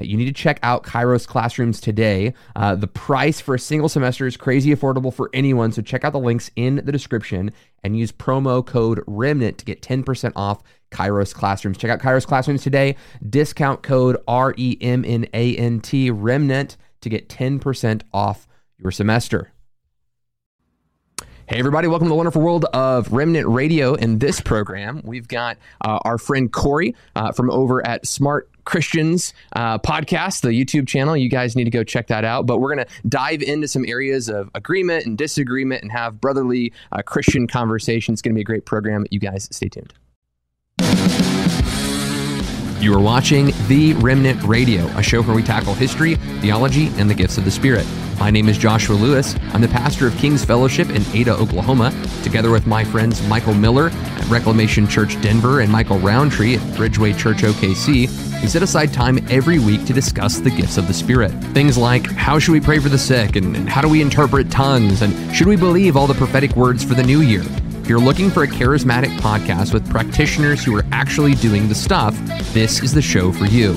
You need to check out Kairos Classrooms today. Uh, the price for a single semester is crazy affordable for anyone, so check out the links in the description and use promo code REMNANT to get 10% off Kairos Classrooms. Check out Kairos Classrooms today. Discount code R E M N A N T REMNANT to get 10% off your semester. Hey, everybody, welcome to the wonderful world of Remnant Radio. In this program, we've got uh, our friend Corey uh, from over at Smart Christians uh, podcast, the YouTube channel. You guys need to go check that out. But we're going to dive into some areas of agreement and disagreement and have brotherly uh, Christian conversations. It's going to be a great program. You guys stay tuned. You are watching The Remnant Radio, a show where we tackle history, theology, and the gifts of the Spirit. My name is Joshua Lewis. I'm the pastor of King's Fellowship in Ada, Oklahoma, together with my friends Michael Miller at Reclamation Church Denver and Michael Rowntree at Bridgeway Church OKC. We set aside time every week to discuss the gifts of the Spirit. Things like how should we pray for the sick, and, and how do we interpret tongues, and should we believe all the prophetic words for the new year? You're looking for a charismatic podcast with practitioners who are actually doing the stuff, this is the show for you.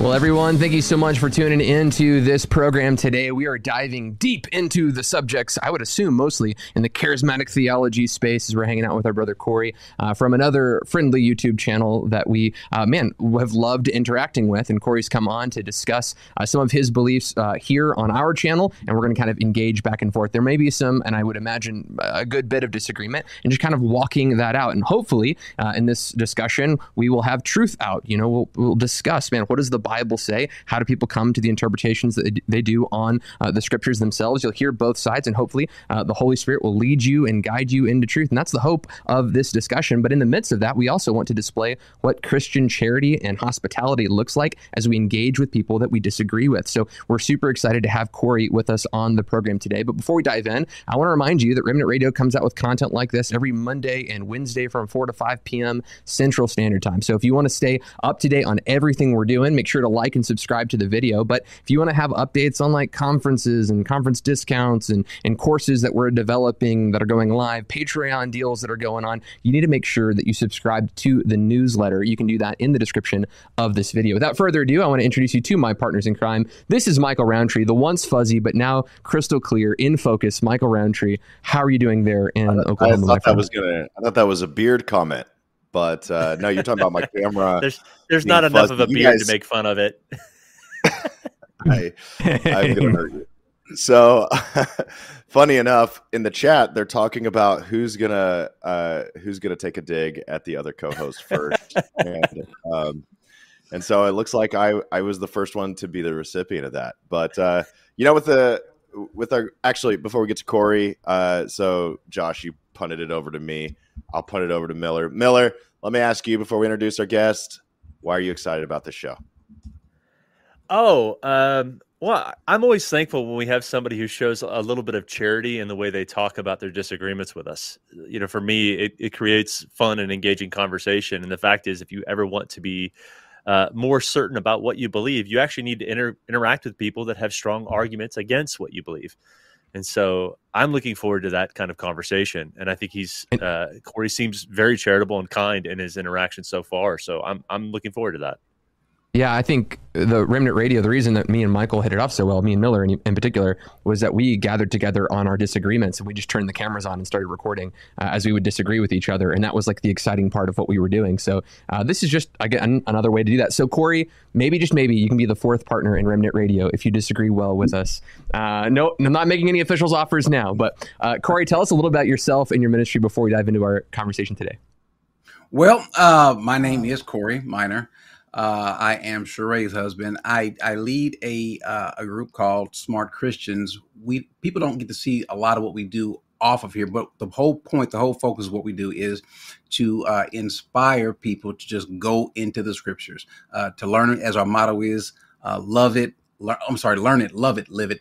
Well, everyone, thank you so much for tuning into this program today. We are diving deep into the subjects, I would assume mostly in the charismatic theology space as we're hanging out with our brother Corey uh, from another friendly YouTube channel that we, uh, man, have loved interacting with. And Corey's come on to discuss uh, some of his beliefs uh, here on our channel, and we're going to kind of engage back and forth. There may be some, and I would imagine a good bit of disagreement, and just kind of walking that out. And hopefully, uh, in this discussion, we will have truth out. You know, we'll, we'll discuss, man, what does the Bible say? How do people come to the interpretations that they do on uh, the scriptures themselves? You'll hear both sides, and hopefully uh, the Holy Spirit will lead you and guide you into truth. And that's the hope of this discussion. But in the midst of that, we also want to display what Christian charity and hospitality looks like as we engage with people that we disagree with. So we're super excited to have Corey with us on the program today. But before we dive in, I want to remind you that Remnant Radio comes out with content like this every Monday and Wednesday from 4 to 5 p.m. Central Standard Time. So if you want to stay up to date on everything we're doing, make sure to like and subscribe to the video. But if you want to have updates on like conferences and conference discounts and, and courses that we're developing that are going live, Patreon deals that are going on, you need to make sure that you subscribe to the newsletter. You can do that in the description of this video. Without further ado, I want to introduce you to my partners in crime. This is Michael Rowntree, the once fuzzy but now crystal clear, in focus. Michael Rowntree, how are you doing there in I, Oklahoma? I thought that was gonna. I thought that was a beard comment. But uh, no, you're talking about my camera. there's there's not enough fuzzy. of a beard guys- to make fun of it. I, I'm gonna hurt you. So, funny enough, in the chat, they're talking about who's gonna uh, who's gonna take a dig at the other co-host first, and um, and so it looks like I I was the first one to be the recipient of that. But uh, you know, with the with our actually before we get to Corey, uh, so Josh, you punted it over to me. I'll punt it over to Miller. Miller, let me ask you before we introduce our guest, why are you excited about this show? Oh, um, well, I'm always thankful when we have somebody who shows a little bit of charity in the way they talk about their disagreements with us. You know, for me, it, it creates fun and engaging conversation. And the fact is, if you ever want to be uh, more certain about what you believe, you actually need to inter- interact with people that have strong arguments against what you believe. And so I'm looking forward to that kind of conversation. And I think he's uh, Corey seems very charitable and kind in his interaction so far. So I'm I'm looking forward to that. Yeah, I think the Remnant Radio, the reason that me and Michael hit it off so well, me and Miller in, in particular, was that we gathered together on our disagreements and we just turned the cameras on and started recording uh, as we would disagree with each other. And that was like the exciting part of what we were doing. So uh, this is just, again, another way to do that. So, Corey, maybe just maybe you can be the fourth partner in Remnant Radio if you disagree well with us. Uh, no, I'm not making any officials offers now, but uh, Corey, tell us a little about yourself and your ministry before we dive into our conversation today. Well, uh, my name is Corey Minor. Uh, I am Sheree's husband. I, I lead a uh, a group called Smart Christians. We people don't get to see a lot of what we do off of here, but the whole point, the whole focus of what we do is to uh, inspire people to just go into the scriptures, uh, to learn it. As our motto is, uh, love it, I'm sorry, learn it, love it, live it.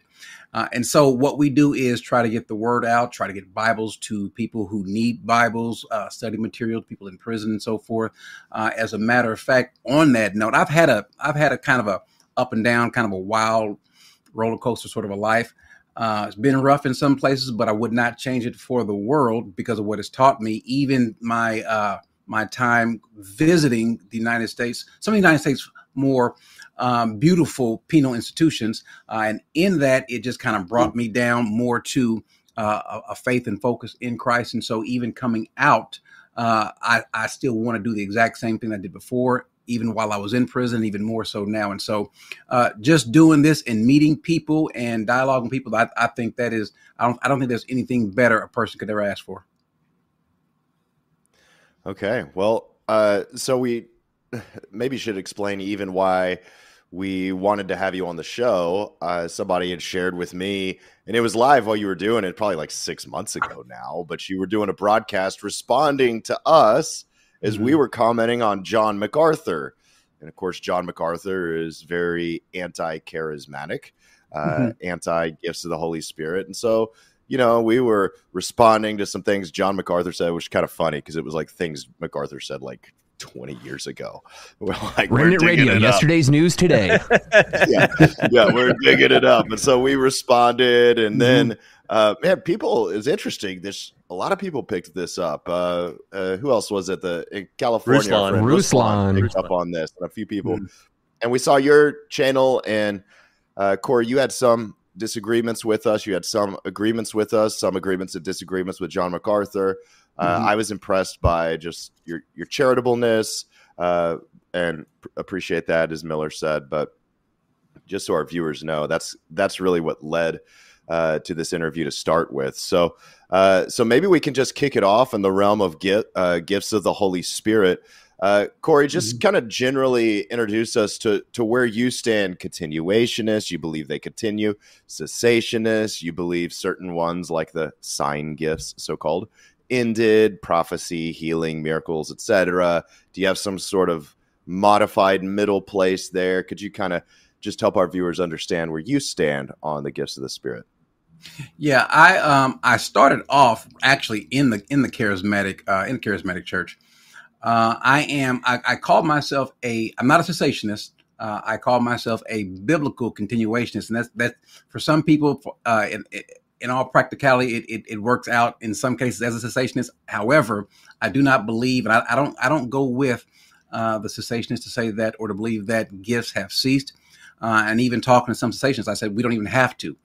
Uh, and so what we do is try to get the word out, try to get Bibles to people who need Bibles, uh, study material, people in prison and so forth. Uh, as a matter of fact, on that note, I've had a I've had a kind of a up and down, kind of a wild roller coaster sort of a life. Uh, it's been rough in some places, but I would not change it for the world because of what it's taught me. Even my uh, my time visiting the United States, some of the United States more um, beautiful penal institutions. Uh, and in that, it just kind of brought me down more to uh, a, a, faith and focus in Christ. And so, even coming out, uh, I, I, still want to do the exact same thing I did before, even while I was in prison, even more so now. And so, uh, just doing this and meeting people and dialoguing people, I, I think that is, I don't, I don't think there's anything better a person could ever ask for. Okay. Well, uh, so we maybe should explain even why we wanted to have you on the show. Uh, somebody had shared with me, and it was live while you were doing it, probably like six months ago now. But you were doing a broadcast responding to us as mm-hmm. we were commenting on John MacArthur. And of course, John MacArthur is very anti charismatic, uh, mm-hmm. anti gifts of the Holy Spirit. And so, you know, we were responding to some things John MacArthur said, which is kind of funny because it was like things MacArthur said like 20 years ago. We're like, Remnant we're Radio, yesterday's news today. yeah, yeah, we're digging it up. And so we responded. And mm-hmm. then, uh, man, people, is interesting. There's a lot of people picked this up. Uh, uh, who else was it? The in California, Ruslan, Ruslan picked up on this, and a few people. Mm-hmm. And we saw your channel, and uh, Corey, you had some disagreements with us. You had some agreements with us, some agreements and disagreements with John MacArthur. Uh, mm-hmm. I was impressed by just your your charitableness uh, and pr- appreciate that, as Miller said. But just so our viewers know, that's that's really what led uh, to this interview to start with. So, uh, so maybe we can just kick it off in the realm of uh, gifts of the Holy Spirit. Uh, Corey, just mm-hmm. kind of generally introduce us to to where you stand. Continuationists, you believe they continue. Cessationists, you believe certain ones like the sign gifts, so called, ended prophecy healing miracles etc do you have some sort of modified middle place there? Could you kind of just help our viewers understand where you stand on the gifts of the spirit? Yeah i um i started off actually in the in the charismatic uh in the charismatic church. Uh i am i, I call myself a i'm not a cessationist. Uh, I call myself a biblical continuationist, and that's that. For some people, uh, in all practicality, it, it, it, works out in some cases as a cessationist. However, I do not believe, and I, I don't I don't go with uh, the cessationist to say that or to believe that gifts have ceased. Uh, and even talking to some cessationists, I said we don't even have to.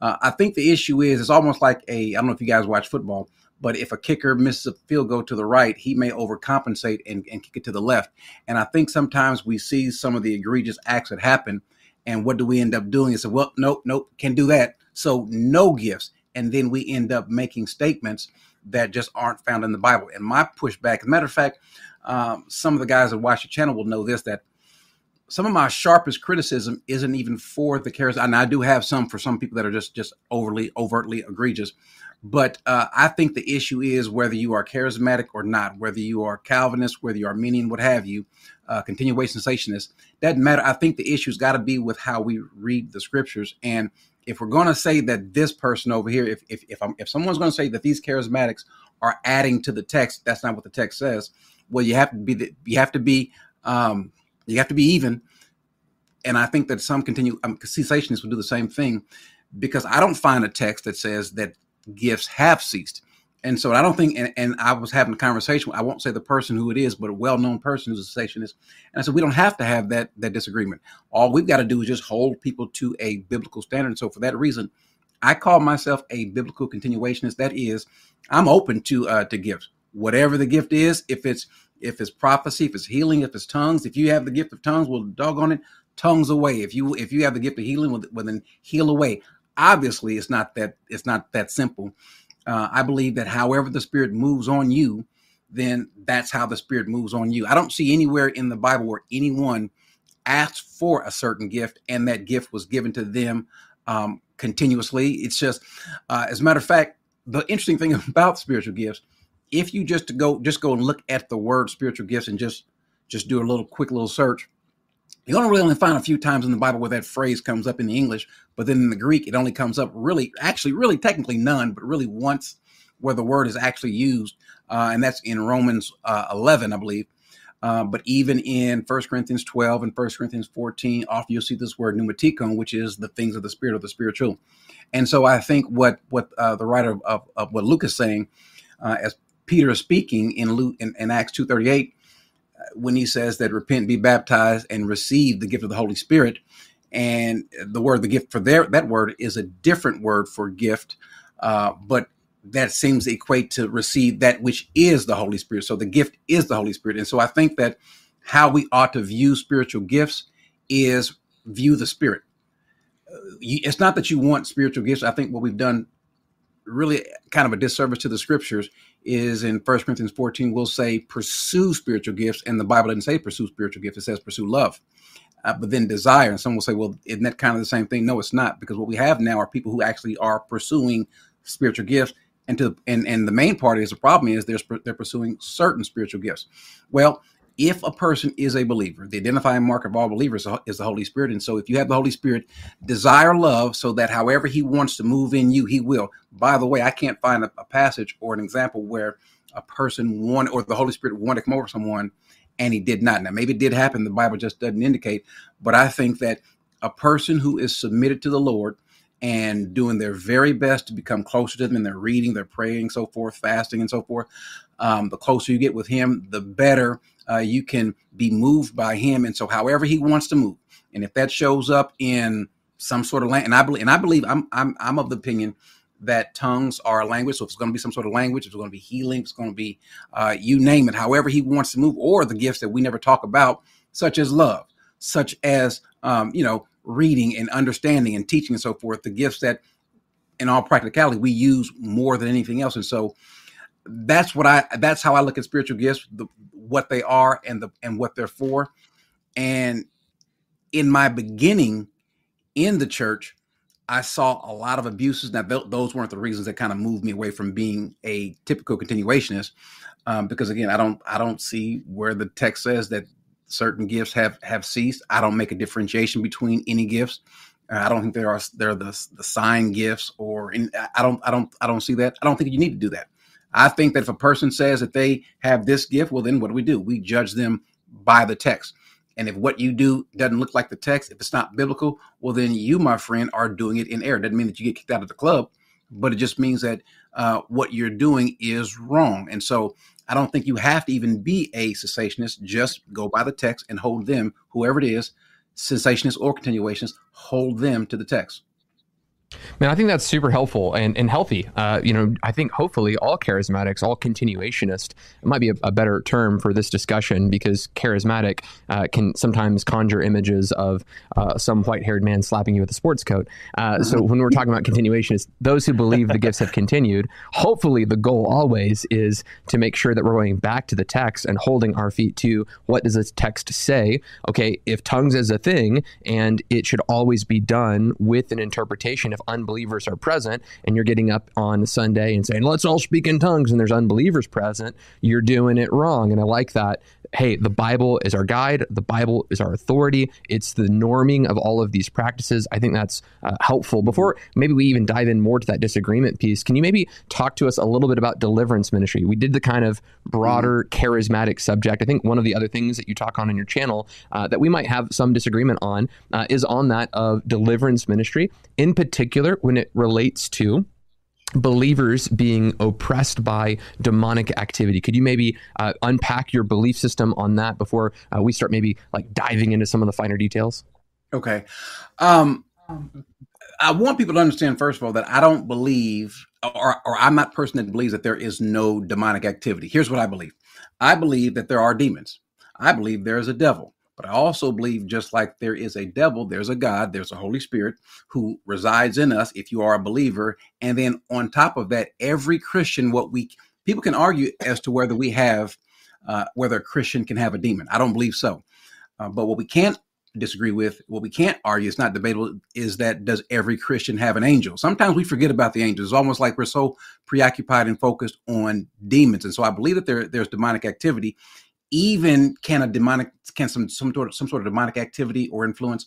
Uh, I think the issue is it's almost like a I don't know if you guys watch football, but if a kicker misses a field goal to the right, he may overcompensate and, and kick it to the left. And I think sometimes we see some of the egregious acts that happen, and what do we end up doing? Is say, well, nope, nope, can't do that so no gifts. And then we end up making statements that just aren't found in the Bible. And my pushback, as a matter of fact, um, some of the guys that watch the channel will know this that some of my sharpest criticism isn't even for the charisma. And I do have some for some people that are just just overly overtly egregious. But uh, I think the issue is whether you are charismatic or not, whether you are Calvinist, whether you are Arminian, what have you, uh, continuation cessationist. Doesn't matter. I think the issue's got to be with how we read the scriptures and if we're going to say that this person over here, if if if, I'm, if someone's going to say that these charismatics are adding to the text, that's not what the text says. Well, you have to be the, you have to be um, you have to be even. And I think that some continue um, cessationists will do the same thing because I don't find a text that says that gifts have ceased. And so I don't think, and, and, I was having a conversation. I won't say the person who it is, but a well-known person who's a cessationist. And I said we don't have to have that that disagreement. All we've got to do is just hold people to a biblical standard. so for that reason, I call myself a biblical continuationist. That is, I'm open to uh, to gifts, whatever the gift is. If it's if it's prophecy, if it's healing, if it's tongues. If you have the gift of tongues, well, dog on it, tongues away. If you if you have the gift of healing, well, then heal away. Obviously, it's not that it's not that simple uh, I believe that however the Spirit moves on you, then that's how the Spirit moves on you. I don't see anywhere in the Bible where anyone asked for a certain gift and that gift was given to them um, continuously. It's just, uh, as a matter of fact, the interesting thing about spiritual gifts, if you just go just go and look at the word spiritual gifts and just just do a little quick little search, You don't really only find a few times in the Bible where that phrase comes up in the English, but then in the Greek, it only comes up really, actually, really technically none, but really once where the word is actually used. Uh, and that's in Romans uh, 11, I believe. Uh, but even in 1 Corinthians 12 and 1 Corinthians 14, often you'll see this word pneumatikon, which is the things of the spirit or the spiritual. And so I think what what uh, the writer of, of, what Luke is saying, uh, as Peter is speaking in Luke in, in Acts 2.38, uh, when he says that repent, be baptized, and receive the gift of the Holy Spirit, and the word the gift for there that word is a different word for gift, uh, but that seems to equate to receive that which is the Holy Spirit. So the gift is the Holy Spirit. And so I think that how we ought to view spiritual gifts is view the Spirit. Uh, it's not that you want spiritual gifts. I think what we've done really kind of a disservice to the scriptures is in First Corinthians 14, we'll say pursue spiritual gifts. And the Bible doesn't say pursue spiritual gifts, it says pursue love. Uh, but then desire. And some will say, well, isn't that kind of the same thing? No, it's not, because what we have now are people who actually are pursuing spiritual gifts and to and and the main part is the problem is they're they're pursuing certain spiritual gifts. Well, if a person is a believer, the identifying mark of all believers is the Holy Spirit. And so, if you have the Holy Spirit, desire love so that however He wants to move in you, He will. By the way, I can't find a, a passage or an example where a person wanted or the Holy Spirit wanted to come over someone and He did not. Now, maybe it did happen. The Bible just doesn't indicate. But I think that a person who is submitted to the Lord and doing their very best to become closer to them and they're reading, they're praying, so forth, fasting, and so forth. Um, the closer you get with Him, the better uh, you can be moved by Him. And so, however He wants to move, and if that shows up in some sort of language, and I believe, and I believe, I'm, I'm, I'm of the opinion that tongues are a language. So if it's going to be some sort of language, it's going to be healing, it's going to be uh, you name it. However He wants to move, or the gifts that we never talk about, such as love, such as um, you know reading and understanding and teaching and so forth, the gifts that in all practicality we use more than anything else. And so that's what I that's how I look at spiritual gifts, the, what they are and the and what they're for. And in my beginning in the church, I saw a lot of abuses. Now, th- those weren't the reasons that kind of moved me away from being a typical continuationist, um, because again, I don't I don't see where the text says that certain gifts have have ceased. I don't make a differentiation between any gifts. Uh, I don't think there are there are the the sign gifts or in, I don't I don't I don't see that. I don't think you need to do that. I think that if a person says that they have this gift, well then what do we do? We judge them by the text. And if what you do doesn't look like the text, if it's not biblical, well then you, my friend, are doing it in error. Doesn't mean that you get kicked out of the club, but it just means that uh, what you're doing is wrong. And so I don't think you have to even be a cessationist. Just go by the text and hold them, whoever it is, cessationists or continuationists, hold them to the text. Man, I think that's super helpful and, and healthy. Uh, you know, I think hopefully all charismatics, all continuationists, it might be a, a better term for this discussion because charismatic uh, can sometimes conjure images of uh, some white haired man slapping you with a sports coat. Uh, so when we're talking about continuationists, those who believe the gifts have continued, hopefully the goal always is to make sure that we're going back to the text and holding our feet to what does this text say? Okay, if tongues is a thing and it should always be done with an interpretation of unbelievers are present and you're getting up on Sunday and saying, let's all speak in tongues and there's unbelievers present, you're doing it wrong. And I like that. Hey, the Bible is our guide, the Bible is our authority. It's the norming of all of these practices. I think that's uh, helpful. Before maybe we even dive in more to that disagreement piece, can you maybe talk to us a little bit about deliverance ministry? We did the kind of broader charismatic subject. I think one of the other things that you talk on in your channel uh, that we might have some disagreement on uh, is on that of deliverance ministry. In particular, particular when it relates to believers being oppressed by demonic activity. Could you maybe uh, unpack your belief system on that before uh, we start maybe like diving into some of the finer details? Okay. Um, I want people to understand, first of all, that I don't believe, or, or I'm not person that believes that there is no demonic activity. Here's what I believe I believe that there are demons. I believe there is a devil. But I also believe just like there is a devil, there's a God, there's a Holy Spirit who resides in us if you are a believer. And then on top of that, every Christian, what we people can argue as to whether we have uh, whether a Christian can have a demon. I don't believe so. Uh, but what we can't disagree with, what we can't argue, it's not debatable, is that does every Christian have an angel? Sometimes we forget about the angels. It's almost like we're so preoccupied and focused on demons. And so I believe that there, there's demonic activity even can a demonic can some some sort of some sort of demonic activity or influence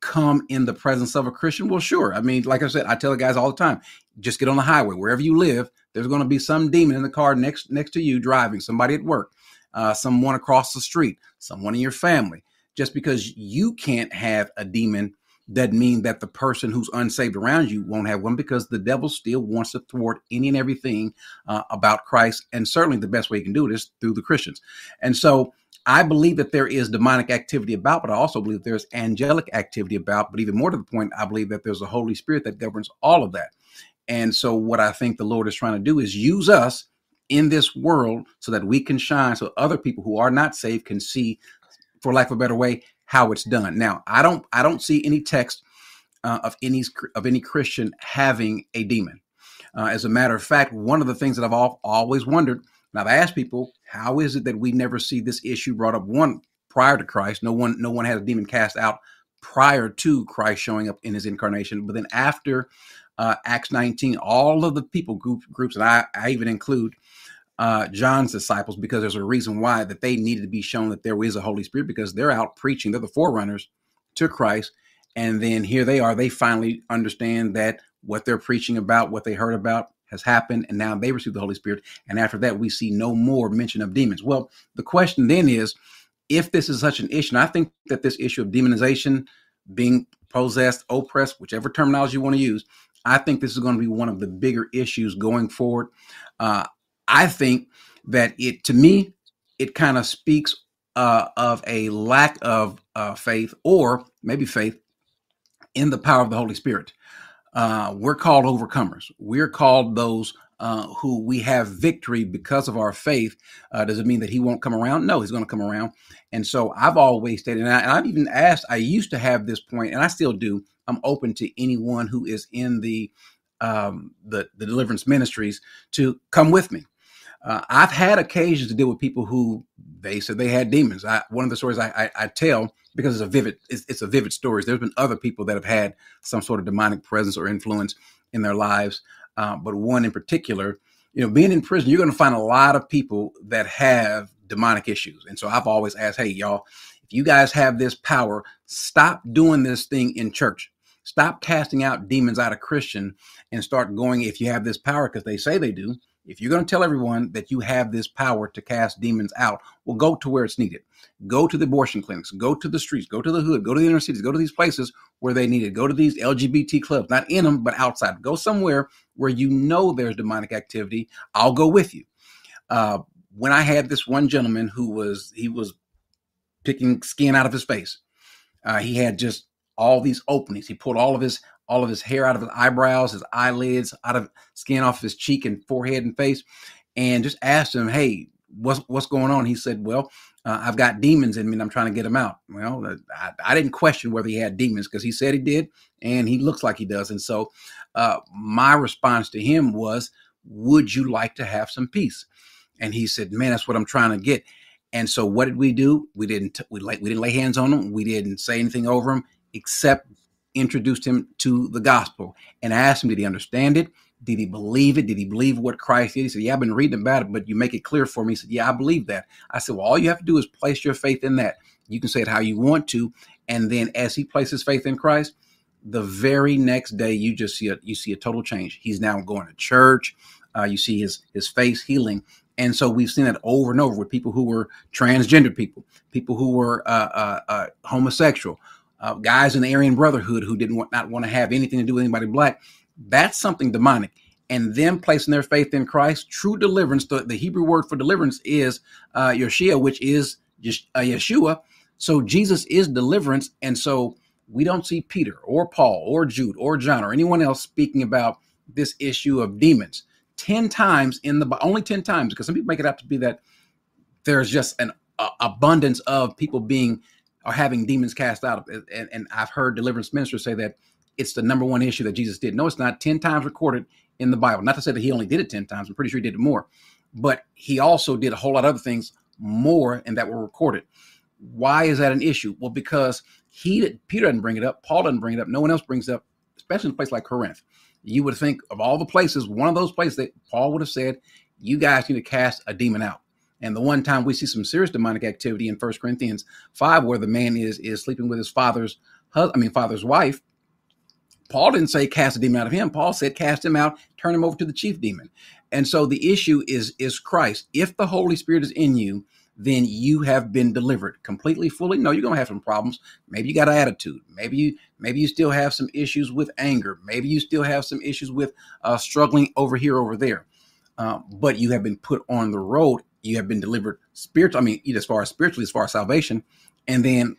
come in the presence of a Christian? Well, sure. I mean, like I said, I tell the guys all the time, just get on the highway wherever you live. There's going to be some demon in the car next next to you driving, somebody at work, uh, someone across the street, someone in your family. Just because you can't have a demon doesn't mean that the person who's unsaved around you won't have one because the devil still wants to thwart any and everything uh, about Christ. And certainly the best way you can do it is through the Christians. And so I believe that there is demonic activity about, but I also believe there's angelic activity about. But even more to the point, I believe that there's a Holy Spirit that governs all of that. And so, what I think the Lord is trying to do is use us in this world so that we can shine, so other people who are not saved can see, for lack of a better way, how it's done. Now, I don't, I don't see any text uh, of any of any Christian having a demon. Uh, as a matter of fact, one of the things that I've all, always wondered, and I've asked people, how is it that we never see this issue brought up? One prior to Christ, no one, no one had a demon cast out prior to Christ showing up in His incarnation, but then after uh, Acts 19, all of the people group, groups, and I, I even include uh, John's disciples because there's a reason why that they needed to be shown that there is a Holy Spirit because they're out preaching. They're the forerunners to Christ. And then here they are. They finally understand that what they're preaching about, what they heard about, has happened. And now they receive the Holy Spirit. And after that, we see no more mention of demons. Well, the question then is if this is such an issue, I think that this issue of demonization, being possessed, oppressed, whichever terminology you want to use, I think this is going to be one of the bigger issues going forward. Uh, I think that it, to me, it kind of speaks uh, of a lack of uh, faith or maybe faith in the power of the Holy Spirit. Uh, we're called overcomers. We're called those uh, who we have victory because of our faith. Uh, does it mean that he won't come around? No, he's going to come around. And so I've always stated, and, I, have even asked, I used to have this point, and I still do. I'm open to anyone who is in the um, the, the deliverance ministries to come with me. Uh, I've had occasions to deal with people who they said they had demons. I, one of the stories I, I, I tell because it's a vivid, it's, it's, a vivid story. There's been other people that have had some sort of demonic presence or influence in their lives, uh, but one in particular, you know, being in prison, you're going to find a lot of people that have demonic issues. And so I've always asked, hey, y'all, if you guys have this power, stop doing this thing in church. Stop casting out demons out of Christian and start going if you have this power because they say they do if you're going to tell everyone that you have this power to cast demons out, well, go to where it's needed. Go to the abortion clinics, go to the streets, go to the hood, go to the inner cities, go to these places where they need it. Go to these LGBT clubs, not in them, but outside. Go somewhere where you know there's demonic activity. I'll go with you. Uh, when I had this one gentleman who was, he was picking skin out of his face. Uh, he had just all these openings. He pulled all of his all of his hair out of his eyebrows, his eyelids, out of skin off his cheek and forehead and face, and just asked him, "Hey, what's what's going on?" He said, "Well, uh, I've got demons in me, and I'm trying to get them out." Well, uh, I, I didn't question whether he had demons because he said he did, and he looks like he does. And so, uh, my response to him was, "Would you like to have some peace?" And he said, "Man, that's what I'm trying to get." And so, what did we do? We didn't we like we didn't lay hands on him. We didn't say anything over him except introduced him to the gospel and asked him, did he understand it? Did he believe it? Did he believe what Christ did? He said, Yeah, I've been reading about it, but you make it clear for me. He said, Yeah, I believe that. I said, Well, all you have to do is place your faith in that. You can say it how you want to. And then as he places faith in Christ, the very next day you just see a you see a total change. He's now going to church. Uh, you see his his face healing. And so we've seen that over and over with people who were transgender people, people who were uh, uh, uh homosexual, uh, guys in the Aryan Brotherhood who didn't want, not want to have anything to do with anybody black. That's something demonic. And them placing their faith in Christ, true deliverance. The, the Hebrew word for deliverance is uh, which is just uh, Yeshua. So Jesus is deliverance, and so we don't see Peter or Paul or Jude or John or anyone else speaking about this issue of demons. 10 times in the only 10 times because some people make it out to be that there's just an abundance of people being are having demons cast out. And, and I've heard deliverance ministers say that it's the number one issue that Jesus did. No, it's not. 10 times recorded in the Bible. Not to say that he only did it 10 times. I'm pretty sure he did it more. But he also did a whole lot of other things more and that were recorded. Why is that an issue? Well, because he Peter doesn't bring it up, Paul doesn't bring it up, no one else brings up, especially in a place like Corinth. You would think of all the places, one of those places that Paul would have said, you guys need to cast a demon out. And the one time we see some serious demonic activity in First Corinthians 5, where the man is is sleeping with his father's I mean father's wife, Paul didn't say cast a demon out of him. Paul said cast him out, turn him over to the chief demon. And so the issue is is Christ. If the Holy Spirit is in you, then you have been delivered completely, fully. No, you're gonna have some problems. Maybe you got an attitude. Maybe you maybe you still have some issues with anger. Maybe you still have some issues with uh, struggling over here, over there. Uh, but you have been put on the road. You have been delivered spiritual. I mean, as far as spiritually, as far as salvation, and then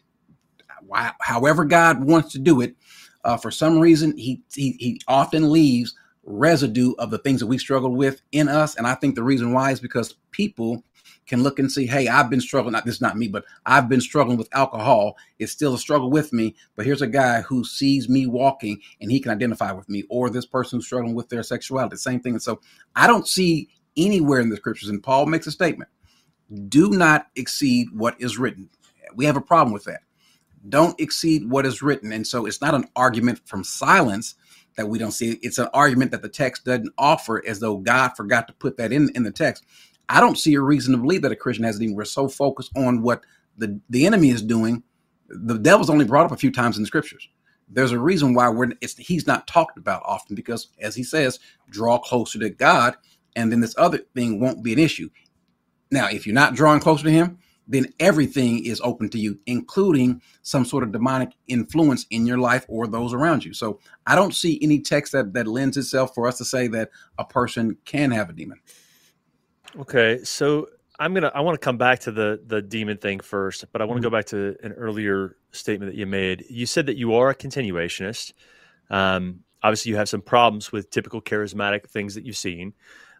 however God wants to do it, uh, for some reason, he, he he often leaves residue of the things that we struggle with in us. And I think the reason why is because people can look and see, hey, I've been struggling. Not this is not me, but I've been struggling with alcohol. It's still a struggle with me. But here's a guy who sees me walking and he can identify with me, or this person who's struggling with their sexuality. Same thing. And so I don't see anywhere in the scriptures, and Paul makes a statement: do not exceed what is written. We have a problem with that. Don't exceed what is written. And so it's not an argument from silence that we don't see. It's an argument that the text doesn't offer as though God forgot to put that in, in the text. I don't see a reason to believe that a Christian has even. We're so focused on what the, the enemy is doing. The devil's only brought up a few times in the scriptures. There's a reason why we're it's he's not talked about often because as he says, draw closer to God, and then this other thing won't be an issue. Now, if you're not drawing closer to him, then everything is open to you, including some sort of demonic influence in your life or those around you. So I don't see any text that, that lends itself for us to say that a person can have a demon. Okay. So I'm gonna I want to come back to the the demon thing first, but I want to mm-hmm. go back to an earlier statement that you made. You said that you are a continuationist. Um, obviously, you have some problems with typical charismatic things that you've seen,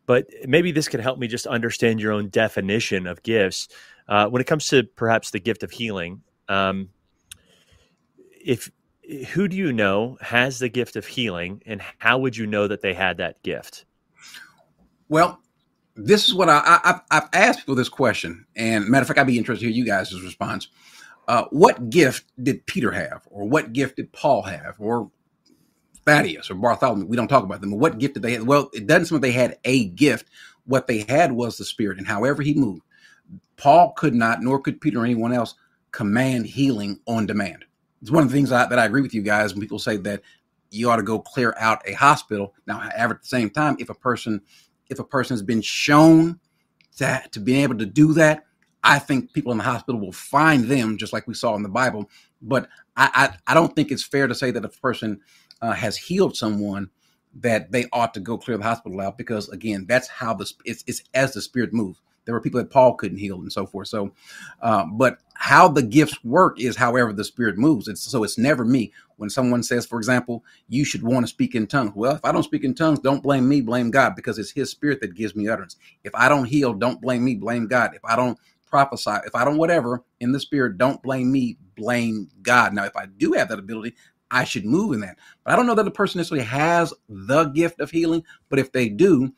but maybe this could help me just understand your own definition of gifts. Uh, when it comes to perhaps the gift of healing, um, if who do you know has the gift of healing, and how would you know that they had that gift? Well, this is what I, I have asked people this question, and matter of fact, I'd be interested to hear you guys' response. Uh, what gift did Peter have, or what gift did Paul have, or Thaddeus or Bartholomew? We don't talk about them. What gift did they have? Well, it doesn't seem like they had a gift. What they had was the Spirit, and however he moved. Paul could not, nor could Peter or anyone else, command healing on demand. It's one of the things I, that I agree with you guys when people say that you ought to go clear out a hospital. Now, at the same time, if a person if a person has been shown to, to be able to do that, I think people in the hospital will find them just like we saw in the Bible. But I, I, I don't think it's fair to say that a person uh, has healed someone that they ought to go clear the hospital out because again, that's how the it's, it's as the spirit moves. There were people that Paul couldn't heal and so forth. So, uh, but how the gifts work is however the spirit moves. It's so it's never me. When someone says, for example, you should want to speak in tongues. Well, if I don't speak in tongues, don't blame me, blame God, because it's His Spirit that gives me utterance. If I don't heal, don't blame me, blame God. If I don't prophesy, if I don't whatever in the Spirit, don't blame me, blame God. Now, if I do have that ability, I should move in that. But I don't know that the person necessarily has the gift of healing. But if they do,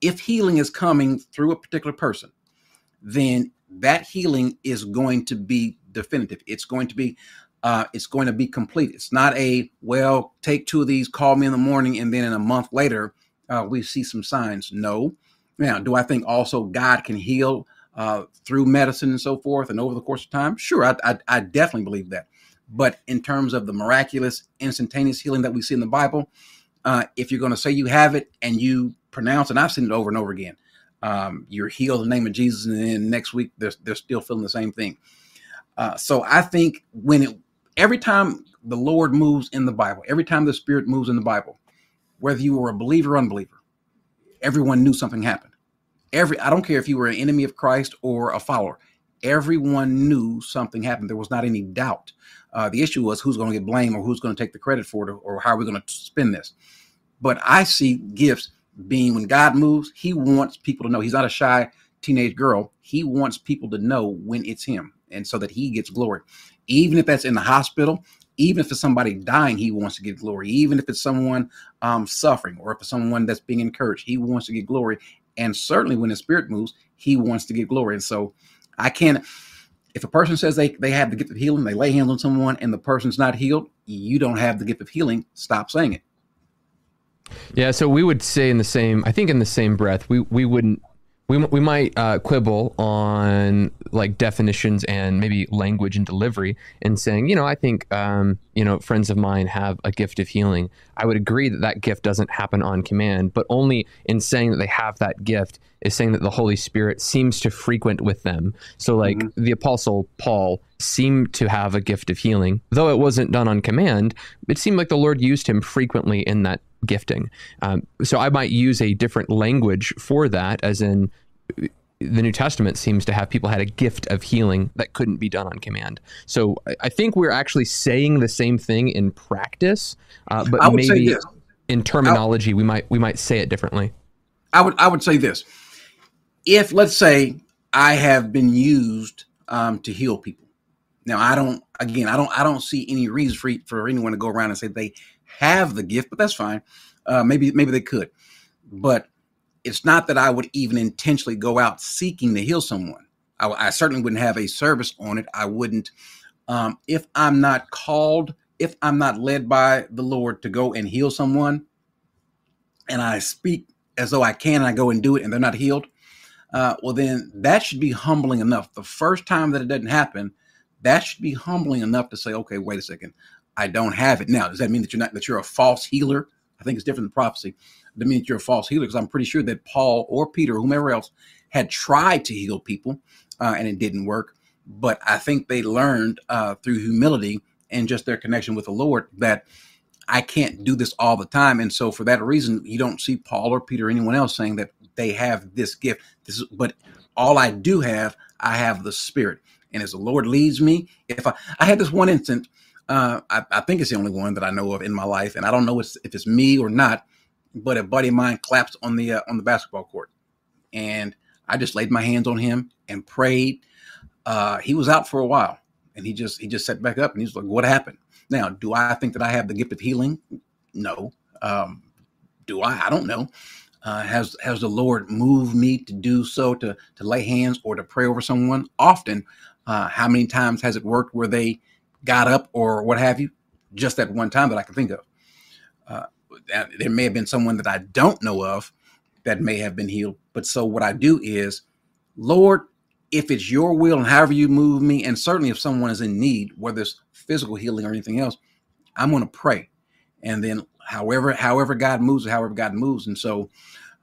if healing is coming through a particular person, then that healing is going to be definitive. It's going to be uh, it's going to be complete. It's not a well, take two of these, call me in the morning, and then in a month later uh, we see some signs. No. Now, do I think also God can heal uh, through medicine and so forth and over the course of time? Sure, I, I, I definitely believe that. But in terms of the miraculous, instantaneous healing that we see in the Bible, uh, if you're going to say you have it and you pronounce, and I've seen it over and over again, um, you're healed in the name of Jesus, and then next week they're, they're still feeling the same thing. Uh, so I think when it every time the Lord moves in the Bible, every time the Spirit moves in the Bible, whether you were a believer or unbeliever, everyone knew something happened. Every I don't care if you were an enemy of Christ or a follower, everyone knew something happened. There was not any doubt. Uh, the issue was who's going to get blamed or who's going to take the credit for it or how are we going to spin this. But I see gifts being when God moves, He wants people to know He's not a shy teenage girl. He wants people to know when it's Him, and so that He gets glory even if that's in the hospital, even if it's somebody dying, he wants to get glory. Even if it's someone um, suffering or if it's someone that's being encouraged, he wants to get glory. And certainly when the spirit moves, he wants to get glory. And so I can't, if a person says they, they have the gift of healing, they lay hands on someone and the person's not healed, you don't have the gift of healing, stop saying it. Yeah, so we would say in the same, I think in the same breath, we, we wouldn't we, we might uh, quibble on like definitions and maybe language and delivery and saying you know i think um, you know friends of mine have a gift of healing. I would agree that that gift doesn't happen on command but only in saying that they have that gift is saying that the holy spirit seems to frequent with them. So like mm-hmm. the apostle paul seemed to have a gift of healing. Though it wasn't done on command it seemed like the lord used him frequently in that gifting. Um, so I might use a different language for that, as in the New Testament seems to have people had a gift of healing that couldn't be done on command. So I think we're actually saying the same thing in practice, uh, but maybe in terminology we might we might say it differently. I would I would say this: if let's say I have been used um, to heal people, now I don't again I don't I don't see any reason for for anyone to go around and say they have the gift, but that's fine. Uh, maybe maybe they could, but it's not that I would even intentionally go out seeking to heal someone. I, I certainly wouldn't have a service on it. I wouldn't um, if I'm not called, if I'm not led by the Lord to go and heal someone, and I speak as though I can, and I go and do it, and they're not healed. Uh, well, then that should be humbling enough. The first time that it doesn't happen, that should be humbling enough to say, okay, wait a second. I don't have it. Now, does that mean that you're not that you're a false healer? I think it's different than prophecy. That means you're a false healer because I'm pretty sure that Paul or Peter or whomever else had tried to heal people uh, and it didn't work. But I think they learned uh, through humility and just their connection with the Lord that I can't do this all the time. And so for that reason, you don't see Paul or Peter or anyone else saying that they have this gift. This is, but all I do have, I have the Spirit. And as the Lord leads me, if I, I had this one instant uh, I, I, think it's the only one that I know of in my life, and I don't know if it's me or not. But a buddy of mine collapsed on the uh, on the basketball court, and I just laid my hands on him and prayed. Uh, he was out for a while, and he just he just sat back up, and he's like, "What happened?" Now, do I think that I have the gift of healing? No. Um, do I? I don't know. Uh, has has the Lord moved me to do so to to lay hands or to pray over someone? Often. Uh, how many times has it worked where they got up or what have you, just at one time that I can think of. Uh, there may have been someone that I don't know of that may have been healed. But so what I do is, Lord, if it's your will and however you move me, and certainly if someone is in need, whether it's physical healing or anything else, I'm going to pray. And then however, however God moves, however God moves. And so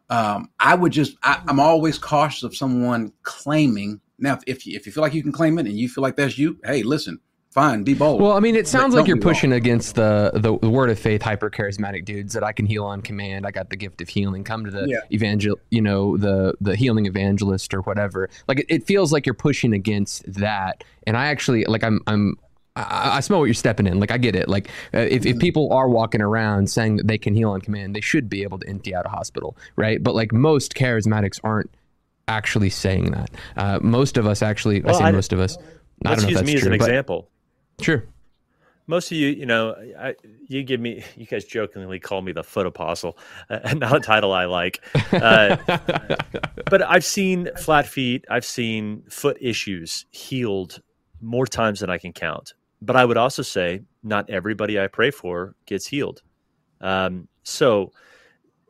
um, I would just, I, am always cautious of someone claiming. Now, if if you feel like you can claim it and you feel like that's you, hey, listen, fine, be bold. Well, I mean, it sounds like you're pushing against the, the, the word of faith, hyper charismatic dudes that I can heal on command. I got the gift of healing. Come to the yeah. evangel, you know, the the healing evangelist or whatever. Like it, it feels like you're pushing against that. And I actually like I'm I'm I, I, smell what you're stepping in. Like I get it. Like uh, if, if mm-hmm. people are walking around saying that they can heal on command, they should be able to empty out a hospital, right? But like most charismatics aren't actually saying that. Uh, most of us actually, well, I say I, most of us. I don't know if that's me true, as an example. Sure. Most of you, you know, I, you give me, you guys jokingly call me the foot apostle, uh, not a title I like. Uh, but I've seen flat feet, I've seen foot issues healed more times than I can count. But I would also say not everybody I pray for gets healed. Um, so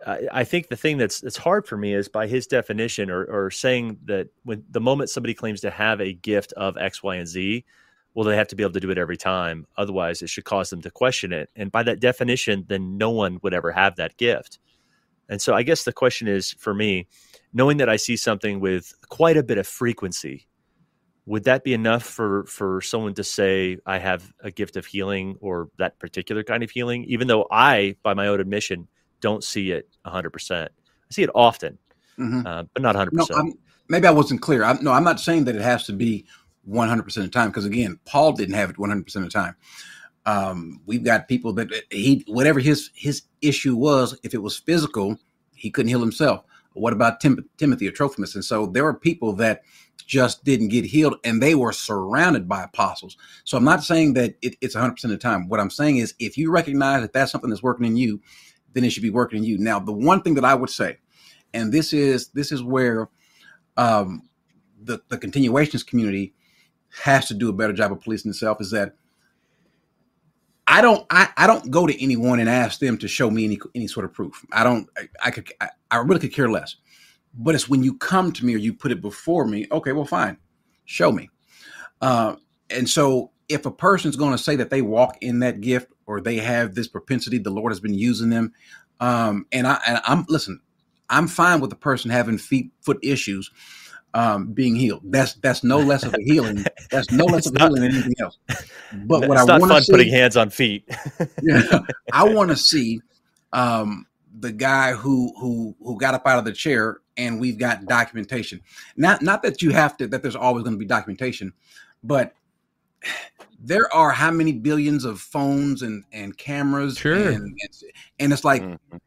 I, I think the thing that's that's hard for me is by his definition or, or saying that when the moment somebody claims to have a gift of X, Y, and Z, well, they have to be able to do it every time. Otherwise, it should cause them to question it. And by that definition, then no one would ever have that gift. And so I guess the question is for me, knowing that I see something with quite a bit of frequency, would that be enough for for someone to say I have a gift of healing or that particular kind of healing, even though I, by my own admission, don't see it 100%. I see it often, mm-hmm. uh, but not 100%. No, maybe I wasn't clear. I'm, no, I'm not saying that it has to be 100% of the time because again paul didn't have it 100% of the time. Um, we've got people that he whatever his his issue was if it was physical he couldn't heal himself. What about Tim, timothy or trophimus? And so there were people that just didn't get healed and they were surrounded by apostles. So i'm not saying that it, it's 100% of the time. What i'm saying is if you recognize that that's something that's working in you then it should be working in you. Now the one thing that i would say and this is this is where um, the, the continuations community has to do a better job of policing itself is that I don't I, I don't go to anyone and ask them to show me any any sort of proof. I don't I, I could I, I, really could care less. but it's when you come to me or you put it before me. Okay, well, fine, show me. Uh, and so, if a person's going to say that they walk in that gift or they have this propensity, the Lord has been using them. Um, and I, and I'm listen, I'm fine with the person having feet foot issues um, being healed. That's that's no less of a healing. That's no less of a not, healing than anything else. But what I want to see, putting hands on feet. yeah, I want to see um, the guy who who who got up out of the chair, and we've got documentation. Not not that you have to that there's always going to be documentation, but there are how many billions of phones and and cameras, sure. and, and it's like, mm-hmm.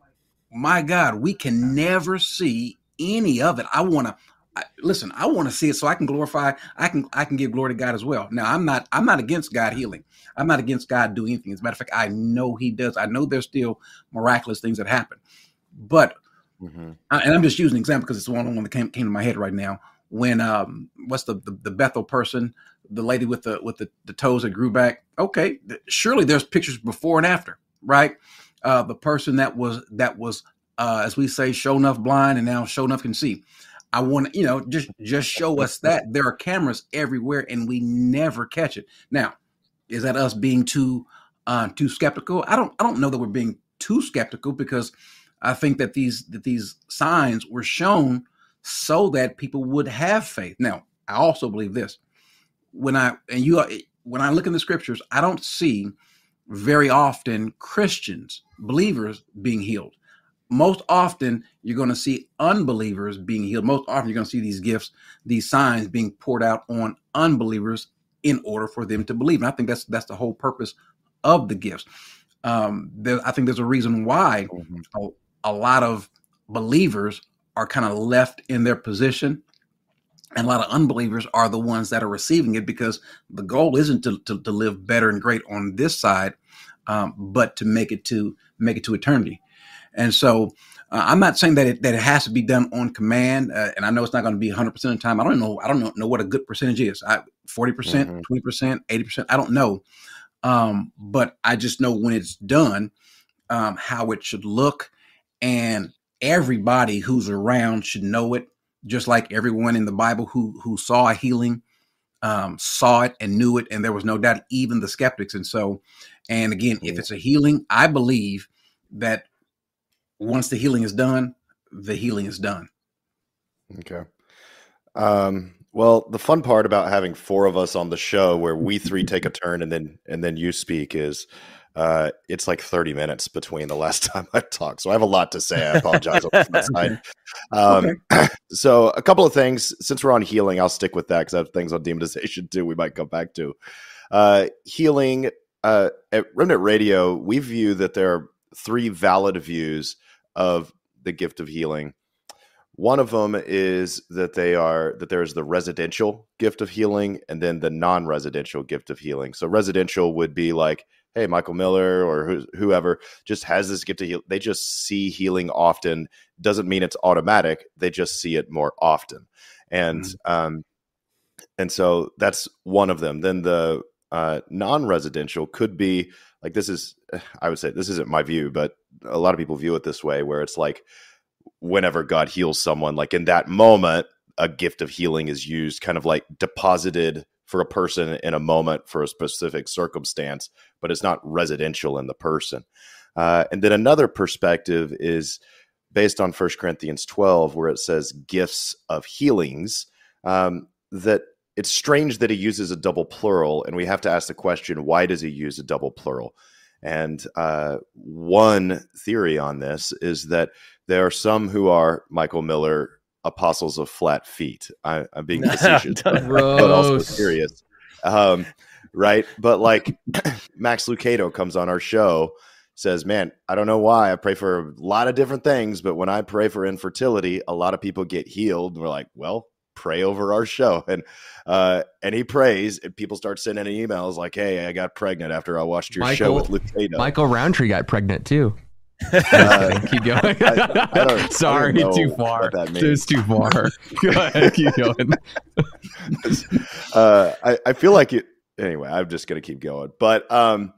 my God, we can never see any of it. I want to. I, listen, I want to see it so I can glorify. I can I can give glory to God as well. Now I'm not I'm not against God healing. I'm not against God doing anything. As a matter of fact, I know He does. I know there's still miraculous things that happen, but mm-hmm. I, and I'm just using an example because it's the one that came came to my head right now. When um, what's the, the the Bethel person, the lady with the with the, the toes that grew back? Okay, surely there's pictures before and after, right? Uh, the person that was that was uh, as we say, show enough blind and now show enough can see I want to, you know, just just show us that there are cameras everywhere and we never catch it. Now, is that us being too uh, too skeptical? I don't I don't know that we're being too skeptical because I think that these that these signs were shown so that people would have faith. Now, I also believe this. When I and you when I look in the scriptures, I don't see very often Christians, believers being healed most often you're going to see unbelievers being healed. Most often you're going to see these gifts, these signs being poured out on unbelievers in order for them to believe. And I think that's that's the whole purpose of the gifts. Um, there, I think there's a reason why mm-hmm. a, a, lot of believers are kind of left in their position, and a lot of unbelievers are the ones that are receiving it because the goal isn't to, to, to live better and great on this side, um, but to make it to make it to eternity. And so uh, I'm not saying that it, that it has to be done on command. Uh, and I know it's not going to be 100% of the time. I don't know. I don't know, know what a good percentage is. I, 40%, mm hmm 20%, 80%. I don't know. Um, but I just know when it's done, um, how it should look. And everybody who's around should know it, just like everyone in the Bible who, who saw a healing. Um, saw it and knew it, and there was no doubt, even the skeptics. And so, and again, if it's a healing, I believe that once the healing is done, the healing is done. Okay. Um, well, the fun part about having four of us on the show, where we three take a turn and then and then you speak, is uh, it's like thirty minutes between the last time I talked. So I have a lot to say. I apologize on that side. Um, okay. So a couple of things. Since we're on healing, I'll stick with that because I have things on demonization too. We might come back to uh, healing. Uh, at Remnant Radio, we view that there are three valid views of the gift of healing. One of them is that they are that there is the residential gift of healing and then the non-residential gift of healing. So residential would be like, hey, Michael Miller or whoever just has this gift of heal. They just see healing often. Doesn't mean it's automatic. They just see it more often, and mm-hmm. um, and so that's one of them. Then the uh, non-residential could be like this is i would say this isn't my view but a lot of people view it this way where it's like whenever god heals someone like in that moment a gift of healing is used kind of like deposited for a person in a moment for a specific circumstance but it's not residential in the person. Uh, and then another perspective is based on 1 corinthians 12 where it says gifts of healings um, that it's strange that he uses a double plural, and we have to ask the question: Why does he use a double plural? And uh, one theory on this is that there are some who are Michael Miller apostles of flat feet. I, am being facetious, but, but, also serious, um, right? But like Max Lucado comes on our show, says, "Man, I don't know why I pray for a lot of different things, but when I pray for infertility, a lot of people get healed." And we're like, "Well, pray over our show. And uh and he prays and people start sending emails like hey i got pregnant after i watched your michael, show with Lucado. michael Rowntree got pregnant too. Uh, keep going. I, I sorry too far. it's too far. Go ahead keep going. Uh I, I feel like it anyway i'm just gonna keep going. But um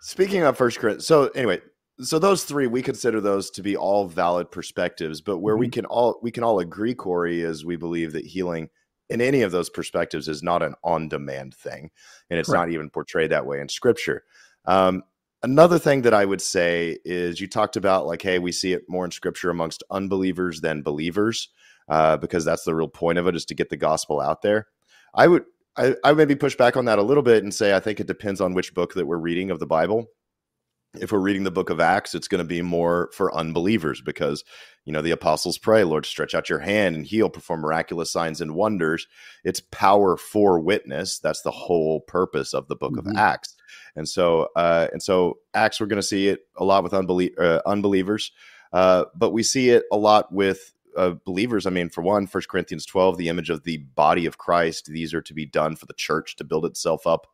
speaking of first corinthians so anyway so those three we consider those to be all valid perspectives but where mm-hmm. we can all we can all agree corey is we believe that healing in any of those perspectives is not an on-demand thing and it's Correct. not even portrayed that way in scripture um, another thing that i would say is you talked about like hey we see it more in scripture amongst unbelievers than believers uh, because that's the real point of it is to get the gospel out there i would I, I maybe push back on that a little bit and say i think it depends on which book that we're reading of the bible if we're reading the book of acts it's going to be more for unbelievers because you know the apostles pray lord stretch out your hand and heal perform miraculous signs and wonders. It's power for witness. That's the whole purpose of the book mm-hmm. of acts. And so uh, and so acts we're going to see it a lot with unbelie- uh, unbelievers uh, but we see it a lot with uh, believers. I mean for one first corinthians 12 the image of the body of christ these are to be done for the church to build itself up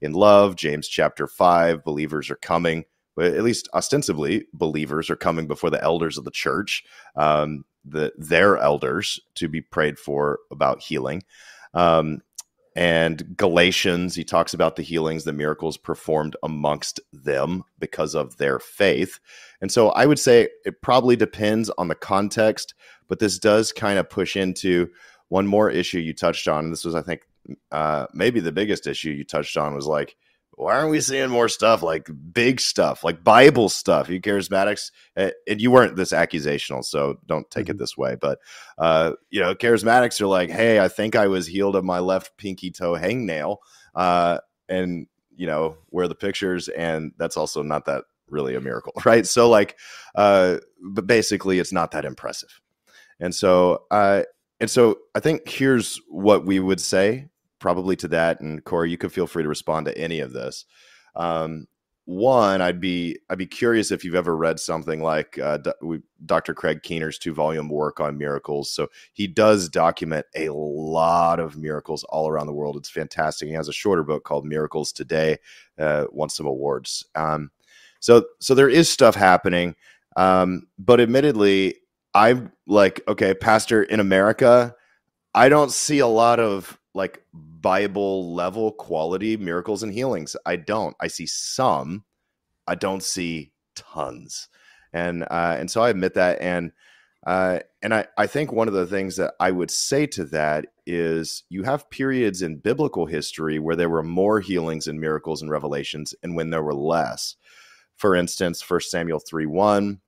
in love. James chapter 5 believers are coming at least ostensibly, believers are coming before the elders of the church, um, the, their elders, to be prayed for about healing. Um, and Galatians, he talks about the healings, the miracles performed amongst them because of their faith. And so I would say it probably depends on the context, but this does kind of push into one more issue you touched on. This was, I think, uh, maybe the biggest issue you touched on was like, why aren't we seeing more stuff like big stuff, like Bible stuff? You charismatics, and you weren't this accusational, so don't take mm-hmm. it this way. But uh, you know, charismatics are like, hey, I think I was healed of my left pinky toe hangnail, uh, and you know, where the pictures, and that's also not that really a miracle, right? So like, uh, but basically, it's not that impressive, and so, uh, and so I think here's what we would say probably to that. And Corey, you could feel free to respond to any of this. Um, one, I'd be I'd be curious if you've ever read something like uh, Dr. Craig Keener's two volume work on miracles. So he does document a lot of miracles all around the world. It's fantastic. He has a shorter book called Miracles Today, uh, won some awards. Um, so so there is stuff happening, um, but admittedly, I'm like okay, pastor in America. I don't see a lot of like Bible level quality miracles and healings. I don't. I see some. I don't see tons. And uh, and so I admit that. And uh, and I, I think one of the things that I would say to that is you have periods in biblical history where there were more healings and miracles and revelations and when there were less. For instance, First Samuel 3 1,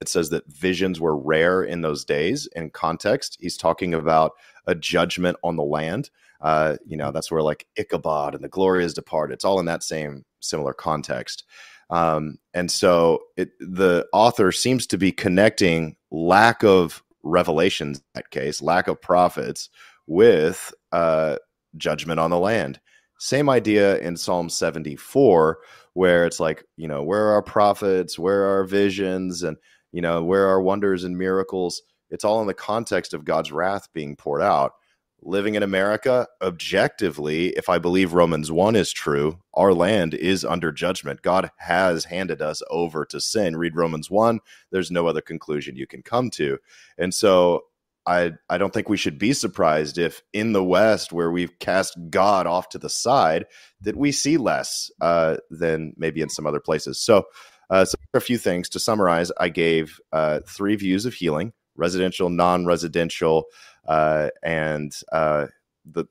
it says that visions were rare in those days. In context, he's talking about a judgment on the land. Uh, you know, that's where like Ichabod and the glory is departed. It's all in that same similar context. Um, and so it, the author seems to be connecting lack of revelations, that case, lack of prophets, with uh, judgment on the land. Same idea in Psalm 74, where it's like, you know, where are our prophets? Where are our visions? And, you know, where are wonders and miracles? It's all in the context of God's wrath being poured out. Living in America, objectively, if I believe Romans 1 is true, our land is under judgment. God has handed us over to sin. Read Romans 1, there's no other conclusion you can come to. And so I I don't think we should be surprised if in the West, where we've cast God off to the side, that we see less uh, than maybe in some other places. So, uh, so a few things to summarize. I gave uh, three views of healing: residential, non-residential, uh, and uh, the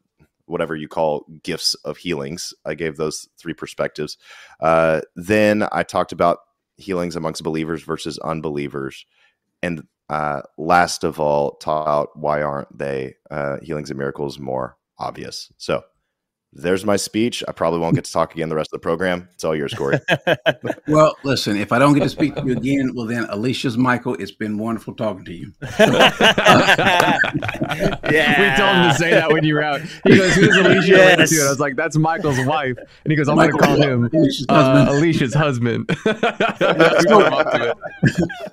whatever you call gifts of healings. I gave those three perspectives. Uh, then I talked about healings amongst believers versus unbelievers, and uh, last of all, about why aren't they uh, healings and miracles more obvious? So there's my speech. I probably won't get to talk again the rest of the program. It's all yours, Corey. well, listen, if I don't get to speak to you again, well, then Alicia's Michael. It's been wonderful talking to you. yeah. We told him to say that when you were out. He goes, Who's Alicia? Yes. I was like, That's Michael's wife. And he goes, I'm going to call him Alicia's uh, husband. Alicia's husband.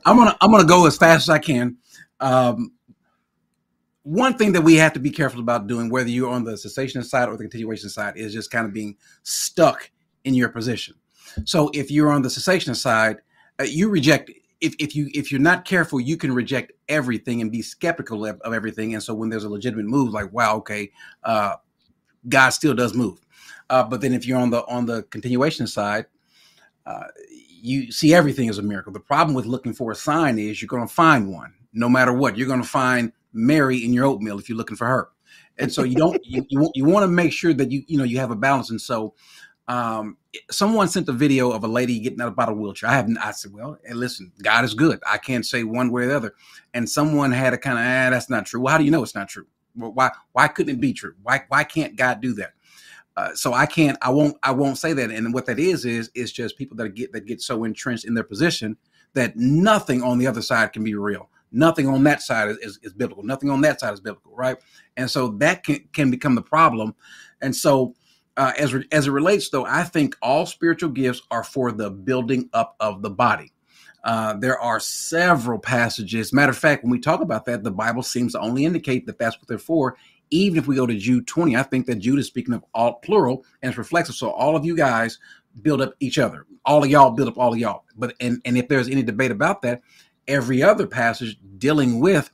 I'm going to I'm gonna go as fast as I can. Um, one thing that we have to be careful about doing, whether you're on the cessation side or the continuation side, is just kind of being stuck in your position. So if you're on the cessation side, uh, you reject. If, if you if you're not careful, you can reject everything and be skeptical of, of everything. And so when there's a legitimate move, like wow, okay, uh, God still does move. Uh, but then if you're on the on the continuation side, uh, you see everything as a miracle. The problem with looking for a sign is you're going to find one, no matter what. You're going to find Mary in your oatmeal if you're looking for her, and so you don't you you, you want to make sure that you you know you have a balance. And so, um, someone sent a video of a lady getting out of a wheelchair. I haven't. I said, well, hey, listen, God is good. I can't say one way or the other. And someone had a kind of, ah, that's not true. Well, how do you know it's not true? Well, Why why couldn't it be true? Why why can't God do that? Uh, so I can't, I won't, I won't say that. And what that is is is just people that get that get so entrenched in their position that nothing on the other side can be real. Nothing on that side is, is, is biblical. Nothing on that side is biblical, right? And so that can can become the problem. And so uh, as re- as it relates, though, I think all spiritual gifts are for the building up of the body. Uh, there are several passages. Matter of fact, when we talk about that, the Bible seems to only indicate that that's what they're for even if we go to Jude 20, I think that Jude is speaking of all plural and it's reflexive. So all of you guys build up each other. All of y'all build up all of y'all. But and and if there's any debate about that, every other passage dealing with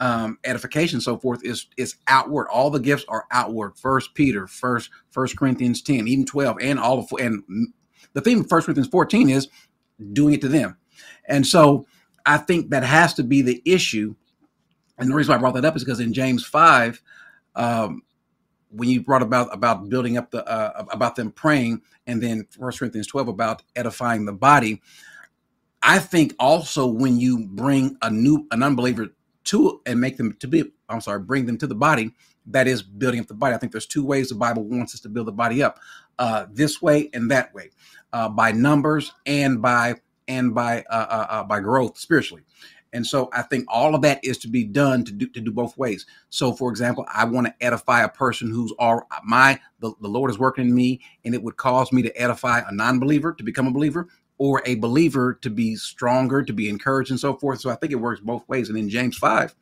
um, edification, so forth, is is outward. All the gifts are outward. First Peter, first First Corinthians 10, even 12, and all of and the theme of First Corinthians 14 is doing it to them. And so I think that has to be the issue. And the reason why I brought that up is because in James 5, um, when you brought about about building up the uh, about them praying, and then First Corinthians twelve about edifying the body. I think also when you bring a new an unbeliever to and make them to be I'm sorry, bring them to the body, that is building up the body. I think there's two ways the Bible wants us to build the body up: uh, this way and that way, uh, by numbers and by and by uh, uh, uh by growth spiritually. And so I think all of that is to be done to do to do both ways. So for example, I want to edify a person who's all my the, the Lord is working in me, and it would cause me to edify a non-believer to become a believer or a believer to be stronger, to be encouraged, and so forth. So I think it works both ways. And in James 5,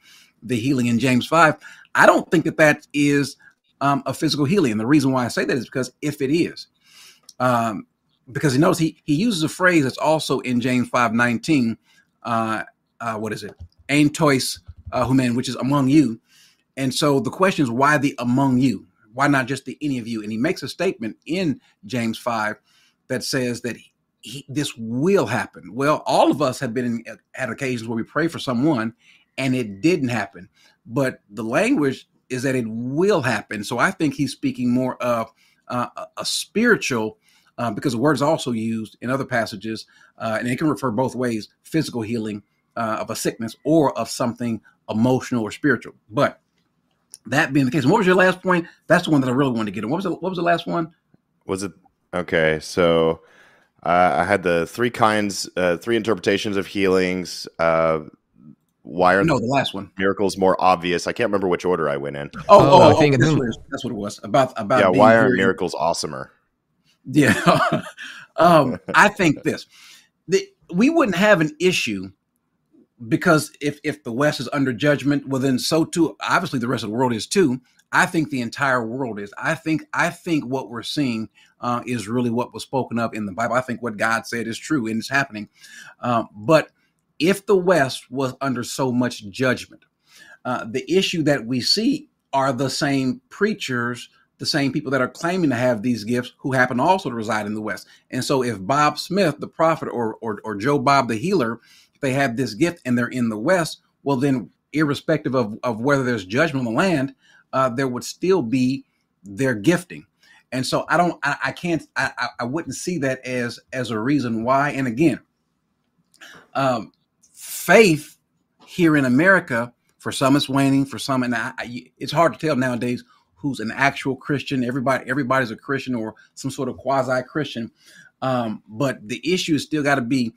the healing in James 5, I don't think that that is um, a physical healing. And the reason why I say that is because if it is, um, because he knows he he uses a phrase that's also in James 5 19. Uh, uh, what is it? Ein tois uh, human, which is among you. And so the question is, why the among you? Why not just the any of you? And he makes a statement in James 5 that says that he, this will happen. Well, all of us have been in, at occasions where we pray for someone and it didn't happen. But the language is that it will happen. So I think he's speaking more of uh, a spiritual, uh, because the word is also used in other passages, uh, and it can refer both ways physical healing uh, of a sickness or of something emotional or spiritual. But that being the case, what was your last point? That's the one that I really wanted to get in. What was the, what was the last one? Was it okay? So uh, I had the three kinds, uh, three interpretations of healings. Uh, why are no the last one miracles more obvious? I can't remember which order I went in. Oh, oh, oh, I think that's, what that's what it was about. About yeah, why are miracles awesomer? Yeah, um, I think this. The, we wouldn't have an issue because if if the West is under judgment, well then so too obviously the rest of the world is too. I think the entire world is. I think I think what we're seeing uh, is really what was spoken of in the Bible. I think what God said is true and it's happening. Um, but if the West was under so much judgment, uh, the issue that we see are the same preachers, the same people that are claiming to have these gifts who happen also to reside in the West. And so if Bob Smith, the prophet, or or, or Joe Bob the healer if they have this gift and they're in the West, well, then, irrespective of, of whether there's judgment on the land, uh, there would still be their gifting. And so I don't, I, I can't, I, I wouldn't see that as as a reason why. And again, um, faith here in America, for some it's waning, for some, and I, I, it's hard to tell nowadays who's an actual Christian. Everybody, everybody's a Christian or some sort of quasi Christian. Um, but the issue is still got to be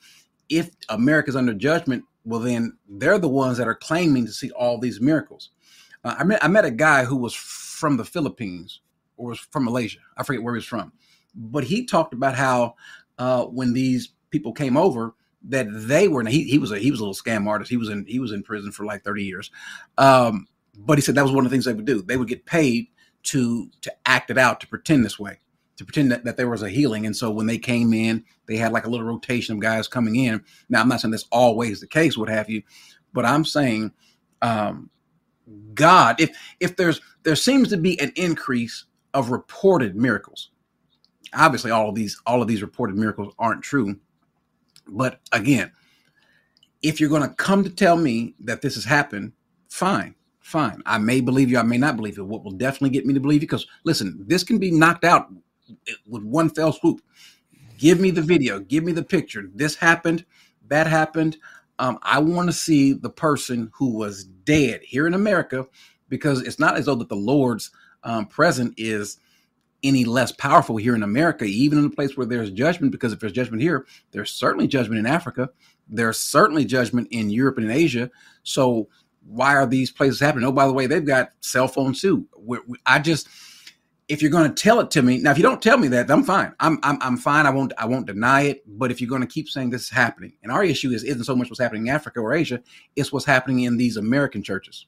if America's under judgment, well, then they're the ones that are claiming to see all these miracles. Uh, I met I met a guy who was from the Philippines or was from Malaysia. I forget where he was from, but he talked about how uh, when these people came over, that they were he, he was a he was a little scam artist. He was in he was in prison for like thirty years, um, but he said that was one of the things they would do. They would get paid to to act it out to pretend this way to pretend that, that there was a healing. And so when they came in, they had like a little rotation of guys coming in. Now, I'm not saying that's always the case, what have you, but I'm saying, um, God, if if there's there seems to be an increase of reported miracles. Obviously, all of these all of these reported miracles aren't true, But again, if you're going to come to tell me that this has happened, fine, fine. I may believe you, I may not believe you. What will definitely get me to believe you? Because listen, this can be knocked out with one fell swoop. Give me the video, give me the picture. This happened, that happened. Um, I want to see the person who was dead here in America because it's not as though that the Lord's um, present is any less powerful here in America, even in a place where there's judgment, because if there's judgment here, there's certainly judgment in Africa. There's certainly judgment in Europe and in Asia. So why are these places happening? Oh, by the way, they've got cell phones too. I just, if you're going to tell it to me now, if you don't tell me that, I'm fine. I'm, I'm, I'm fine. I won't, I won't deny it. But if you're going to keep saying this is happening, and our issue is isn't so much what's happening in Africa or Asia, it's what's happening in these American churches.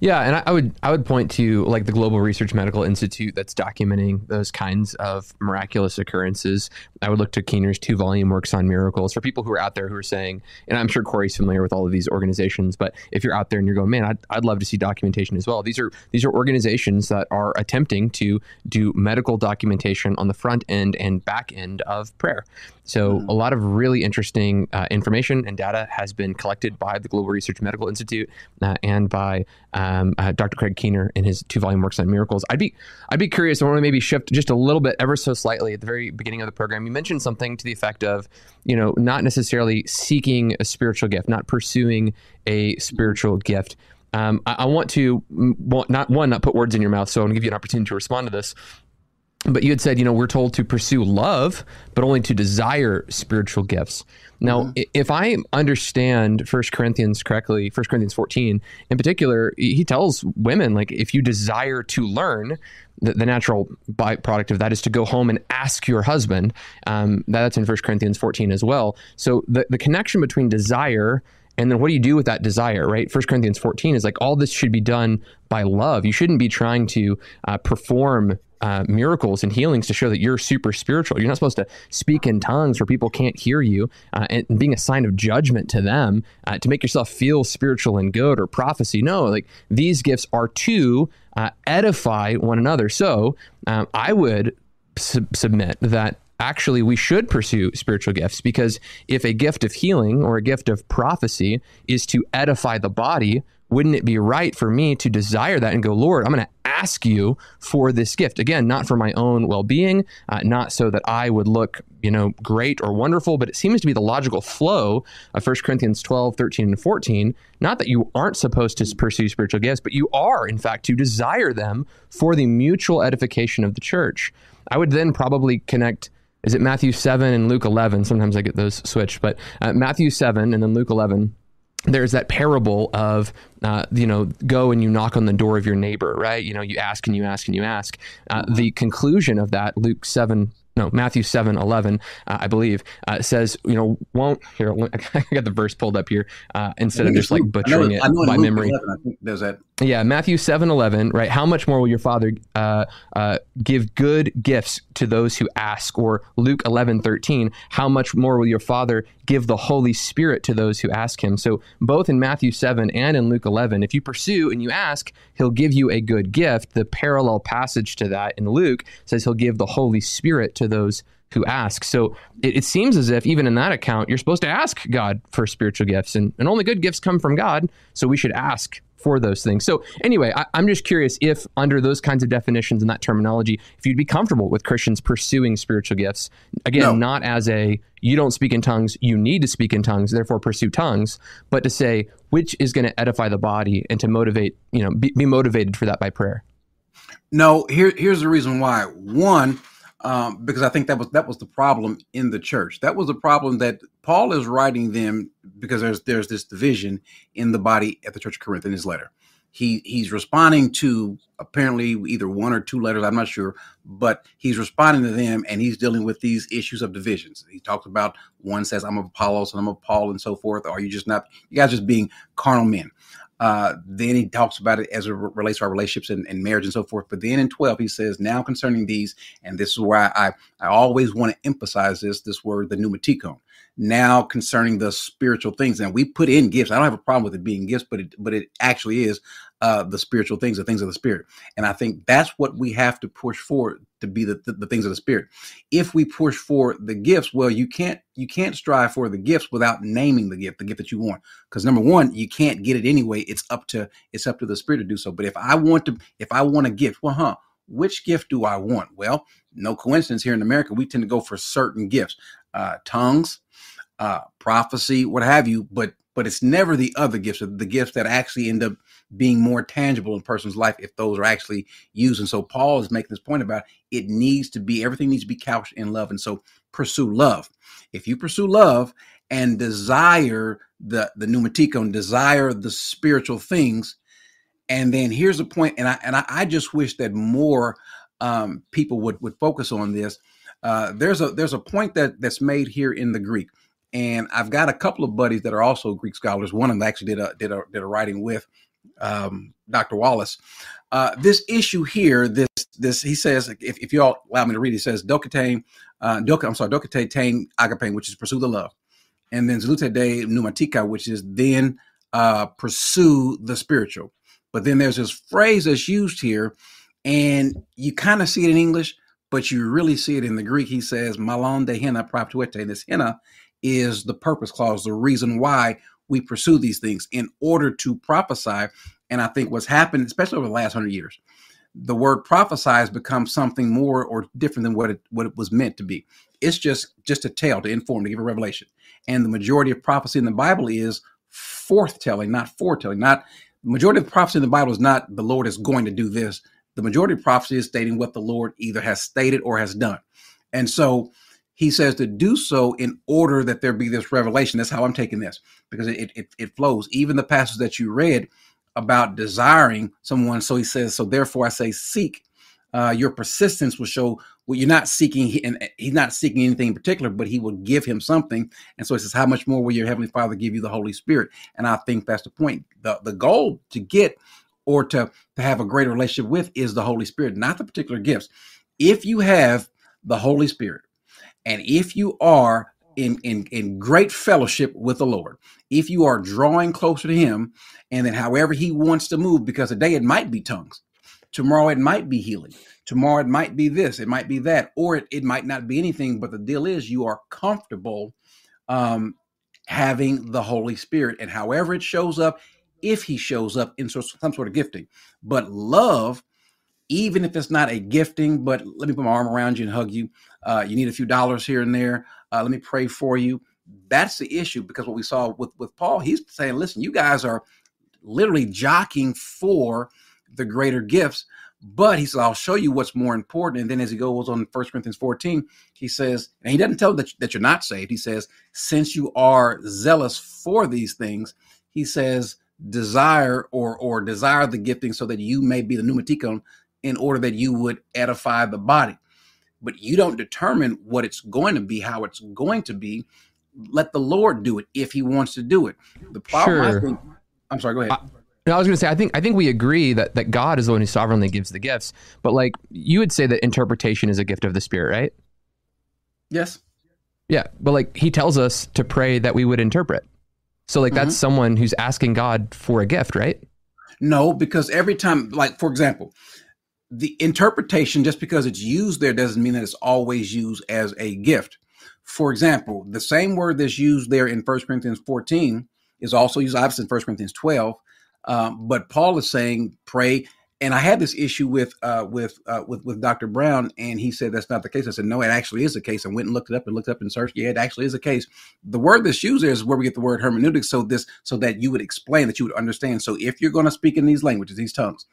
Yeah, and I would I would point to like the Global Research Medical Institute that's documenting those kinds of miraculous occurrences. I would look to Keener's two volume works on miracles for people who are out there who are saying, and I'm sure Corey's familiar with all of these organizations, but if you're out there and you're going, man, I'd, I'd love to see documentation as well. These are these are organizations that are attempting to do medical documentation on the front end and back end of prayer. So mm-hmm. a lot of really interesting uh, information and data has been collected by the Global Research Medical Institute uh, and by um, uh, Dr. Craig Keener in his two volume works on miracles. I'd be I'd be curious. I want to maybe shift just a little bit, ever so slightly, at the very beginning of the program. You mentioned something to the effect of, you know, not necessarily seeking a spiritual gift, not pursuing a spiritual gift. Um, I, I, want to not one not put words in your mouth, so I'm to give you an opportunity to respond to this. But you had said, you know, we're told to pursue love, but only to desire spiritual gifts. Now, mm-hmm. if I understand First Corinthians correctly, First Corinthians 14 in particular, he tells women, like, if you desire to learn, the, the natural byproduct of that is to go home and ask your husband. Um, that's in First Corinthians 14 as well. So the, the connection between desire and then what do you do with that desire, right? First Corinthians 14 is like all this should be done by love. You shouldn't be trying to uh, perform uh, miracles and healings to show that you're super spiritual. You're not supposed to speak in tongues where people can't hear you uh, and, being a sign of judgment to them uh, to make yourself feel spiritual and good or prophecy. No, like these gifts are to uh, edify one another. So um, I would submit that actually we should pursue spiritual gifts because if a gift of healing or a gift of prophecy is to edify the body, wouldn't it be right for me to desire that and go, Lord, I'm going to ask you for this gift? Again, not for my own well being, uh, not so that I would look, you know, great or wonderful, but it seems to be the logical flow of 1 Corinthians 12, 13, and 14. Not that you aren't supposed to pursue spiritual gifts, but you are, in fact, to desire them for the mutual edification of the church. I would then probably connect is it Matthew 7 and Luke 11? Sometimes I get those switched, but uh, Matthew 7 and then Luke 11 there's that parable of uh, you know go and you knock on the door of your neighbor right you know you ask and you ask and you ask uh, the conclusion of that luke 7 no Matthew seven eleven, uh, I believe, uh, says you know won't here I got the verse pulled up here uh, instead of just like butchering it by memory. 11, I think there's that. Yeah, Matthew seven eleven, right? How much more will your Father uh, uh, give good gifts to those who ask? Or Luke eleven thirteen, how much more will your Father give the Holy Spirit to those who ask Him? So both in Matthew seven and in Luke eleven, if you pursue and you ask, He'll give you a good gift. The parallel passage to that in Luke says He'll give the Holy Spirit to those who ask. So it, it, seems as if even in that account, you're supposed to ask God for spiritual gifts, and, and only good gifts come from God. So we should ask for those things. So anyway, I, am just curious if under those kinds of definitions and that terminology, if you'd be comfortable with Christians pursuing spiritual gifts. Again, no. not as a you don't speak in tongues, you need to speak in tongues, therefore pursue tongues, but to say which is going to edify the body and to motivate, you know, be, be motivated for that by prayer. No, here here's the reason why. One, um, because I think that was that was the problem in the church. That was the problem that Paul is writing them because there's there's this division in the body at the Church of Corinth in his letter. He he's responding to apparently either one or two letters, I'm not sure, but he's responding to them and he's dealing with these issues of divisions. He talks about one says I'm of Apollos and I'm of Paul and so forth. Or are you just not you guys just being carnal men? Uh, then he talks about it as it relates to our relationships and, and, marriage and so forth. But then in 12, he says, now concerning these, and this is where I, I, always want to emphasize this, this word, the pneumatikon. Now concerning the spiritual things. And we put in gifts. I don't have a problem with it being gifts, but it but it actually is uh, the spiritual things, the things of the spirit. And I think that's what we have to push for to be the, the, the things of the spirit. If we push for the gifts, well, you can't you can't strive for the gifts without naming the gift, the gift that you want. Because number one, you can't get it anyway. It's up to it's up to the spirit to do so. But if I want to, if I want a gift, well, huh? Which gift do I want? Well, no coincidence here in America, we tend to go for certain gifts, uh, tongues, uh, prophecy, what have you. But but it's never the other gifts, the gifts that actually end up being more tangible in a person's life if those are actually used. And so Paul is making this point about it needs to be everything needs to be couched in love. And so pursue love. If you pursue love and desire the the pneumatikon, desire the spiritual things, and then here's the point, and I and I, I just wish that more um, people would would focus on this. Uh, there's a there's a point that that's made here in the Greek, and I've got a couple of buddies that are also Greek scholars. One of them actually did a did a did a writing with um, Dr. Wallace. Uh, this issue here, this this he says, if, if you all allow me to read, he says, "Dokatane, uh, I'm sorry, dokate tane agape, which is pursue the love, and then zalute de pneumatika, which is then uh, pursue the spiritual." But then there's this phrase that's used here, and you kind of see it in English, but you really see it in the Greek. He says, "Malon de hena proptuete." And this hena is the purpose clause, the reason why we pursue these things in order to prophesy. And I think what's happened, especially over the last hundred years, the word prophesy has become something more or different than what it what it was meant to be. It's just just a tale to inform, to give a revelation. And the majority of prophecy in the Bible is forthtelling, not foretelling. Not the majority of prophecy in the Bible is not the Lord is going to do this. The majority of prophecy is stating what the Lord either has stated or has done. And so he says to do so in order that there be this revelation. That's how I'm taking this because it, it, it flows. Even the passage that you read about desiring someone. So he says, so therefore I say, seek. Uh, your persistence will show well, you're not seeking, and he's not seeking anything in particular, but he will give him something. And so he says, How much more will your heavenly Father give you the Holy Spirit? And I think that's the point. The the goal to get or to, to have a greater relationship with is the Holy Spirit, not the particular gifts. If you have the Holy Spirit, and if you are in, in, in great fellowship with the Lord, if you are drawing closer to Him, and then however He wants to move, because today it might be tongues, tomorrow it might be healing, tomorrow it might be this, it might be that, or it, it might not be anything. But the deal is, you are comfortable um, having the Holy Spirit, and however it shows up, if He shows up in some sort of gifting. But love even if it's not a gifting, but let me put my arm around you and hug you. Uh, you need a few dollars here and there. Uh, let me pray for you. That's the issue because what we saw with, with Paul, he's saying, listen, you guys are literally jockeying for the greater gifts. But he said, I'll show you what's more important. And then as he goes on 1 Corinthians 14, he says, and he doesn't tell that, that you're not saved. He says, since you are zealous for these things, he says, desire or or desire the gifting so that you may be the pneumatikon in order that you would edify the body. But you don't determine what it's going to be, how it's going to be. Let the Lord do it if He wants to do it. The problem, sure. I think, I'm sorry, go ahead. I, I was going to say, I think I think we agree that that God is the one who sovereignly gives the gifts. But like you would say that interpretation is a gift of the Spirit, right? Yes. Yeah, but like He tells us to pray that we would interpret. So like mm-hmm. that's someone who's asking God for a gift, right? No, because every time, like for example, the interpretation, just because it's used there, doesn't mean that it's always used as a gift. For example, the same word that's used there in 1 Corinthians 14 is also used obviously in 1 Corinthians 12. Um, but Paul is saying, pray. And I had this issue with uh, with uh, with with Dr. Brown, and he said that's not the case. I said no, it actually is the case. I went and looked it up and looked up and searched. Yeah, it actually is the case. The word that's used there is where we get the word hermeneutics. So this so that you would explain that you would understand. So if you're going to speak in these languages, these tongues,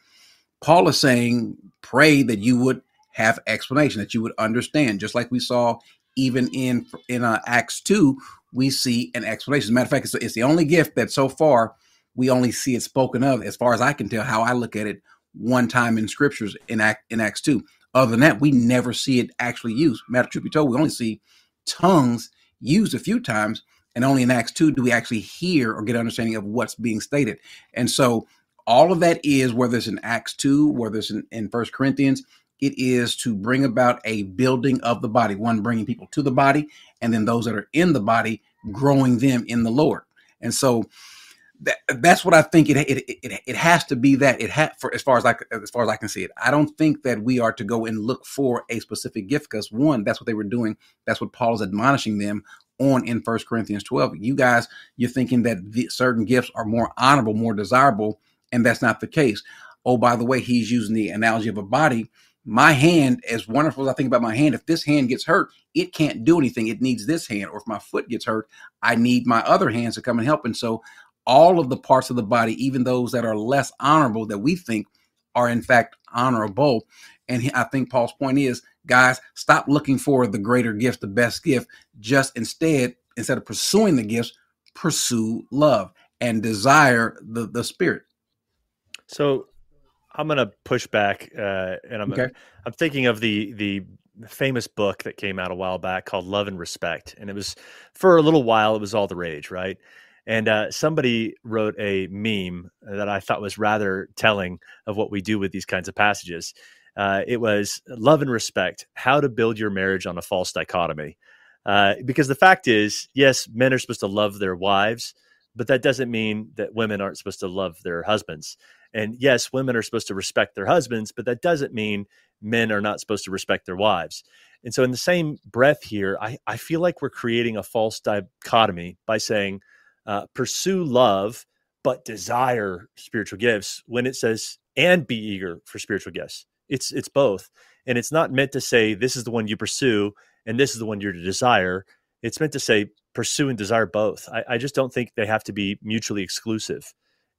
Paul is saying, pray that you would have explanation, that you would understand, just like we saw even in in uh, Acts two, we see an explanation. As a matter of fact, it's, it's the only gift that so far we only see it spoken of, as far as I can tell. How I look at it, one time in scriptures in Act in Acts two. Other than that, we never see it actually used. Matter of truth be told, we only see tongues used a few times, and only in Acts two do we actually hear or get understanding of what's being stated. And so all of that is whether it's in acts 2 whether it's in, in corinthians it is to bring about a building of the body one bringing people to the body and then those that are in the body growing them in the Lord. And so that, that's what I think it, it it it has to be that it had for as far as I as far as I can see it. I don't think that we are to go and look for a specific gift because one, that's what they were doing. That's what Paul is admonishing them on in First Corinthians 12. You guys, you're thinking that the, certain gifts are more honorable, more desirable, and that's not the case. Oh, by the way, he's using the analogy of a body. My hand, as wonderful as I think about my hand, if this hand gets hurt, it can't do anything. It needs this hand. Or if my foot gets hurt, I need my other hands to come and help. And so all of the parts of the body, even those that are less honorable that we think are in fact honorable. And I think Paul's point is, guys, stop looking for the greater gift, the best gift. Just instead, instead of pursuing the gifts, pursue love and desire the the spirit. So I'm going to push back, uh, and I'm okay. I'm thinking of the the famous book that came out a while back called Love and Respect, and it was for a little while it was all the rage, right? And uh, somebody wrote a meme that I thought was rather telling of what we do with these kinds of passages. Uh, it was love and respect, how to build your marriage on a false dichotomy. Uh, because the fact is, yes, men are supposed to love their wives, but that doesn't mean that women aren't supposed to love their husbands. And yes, women are supposed to respect their husbands, but that doesn't mean men are not supposed to respect their wives. And so, in the same breath here, I, I feel like we're creating a false dichotomy by saying, uh, pursue love, but desire spiritual gifts when it says, and be eager for spiritual gifts. It's, it's both. And it's not meant to say, this is the one you pursue and this is the one you're to desire. It's meant to say, pursue and desire both. I, I just don't think they have to be mutually exclusive.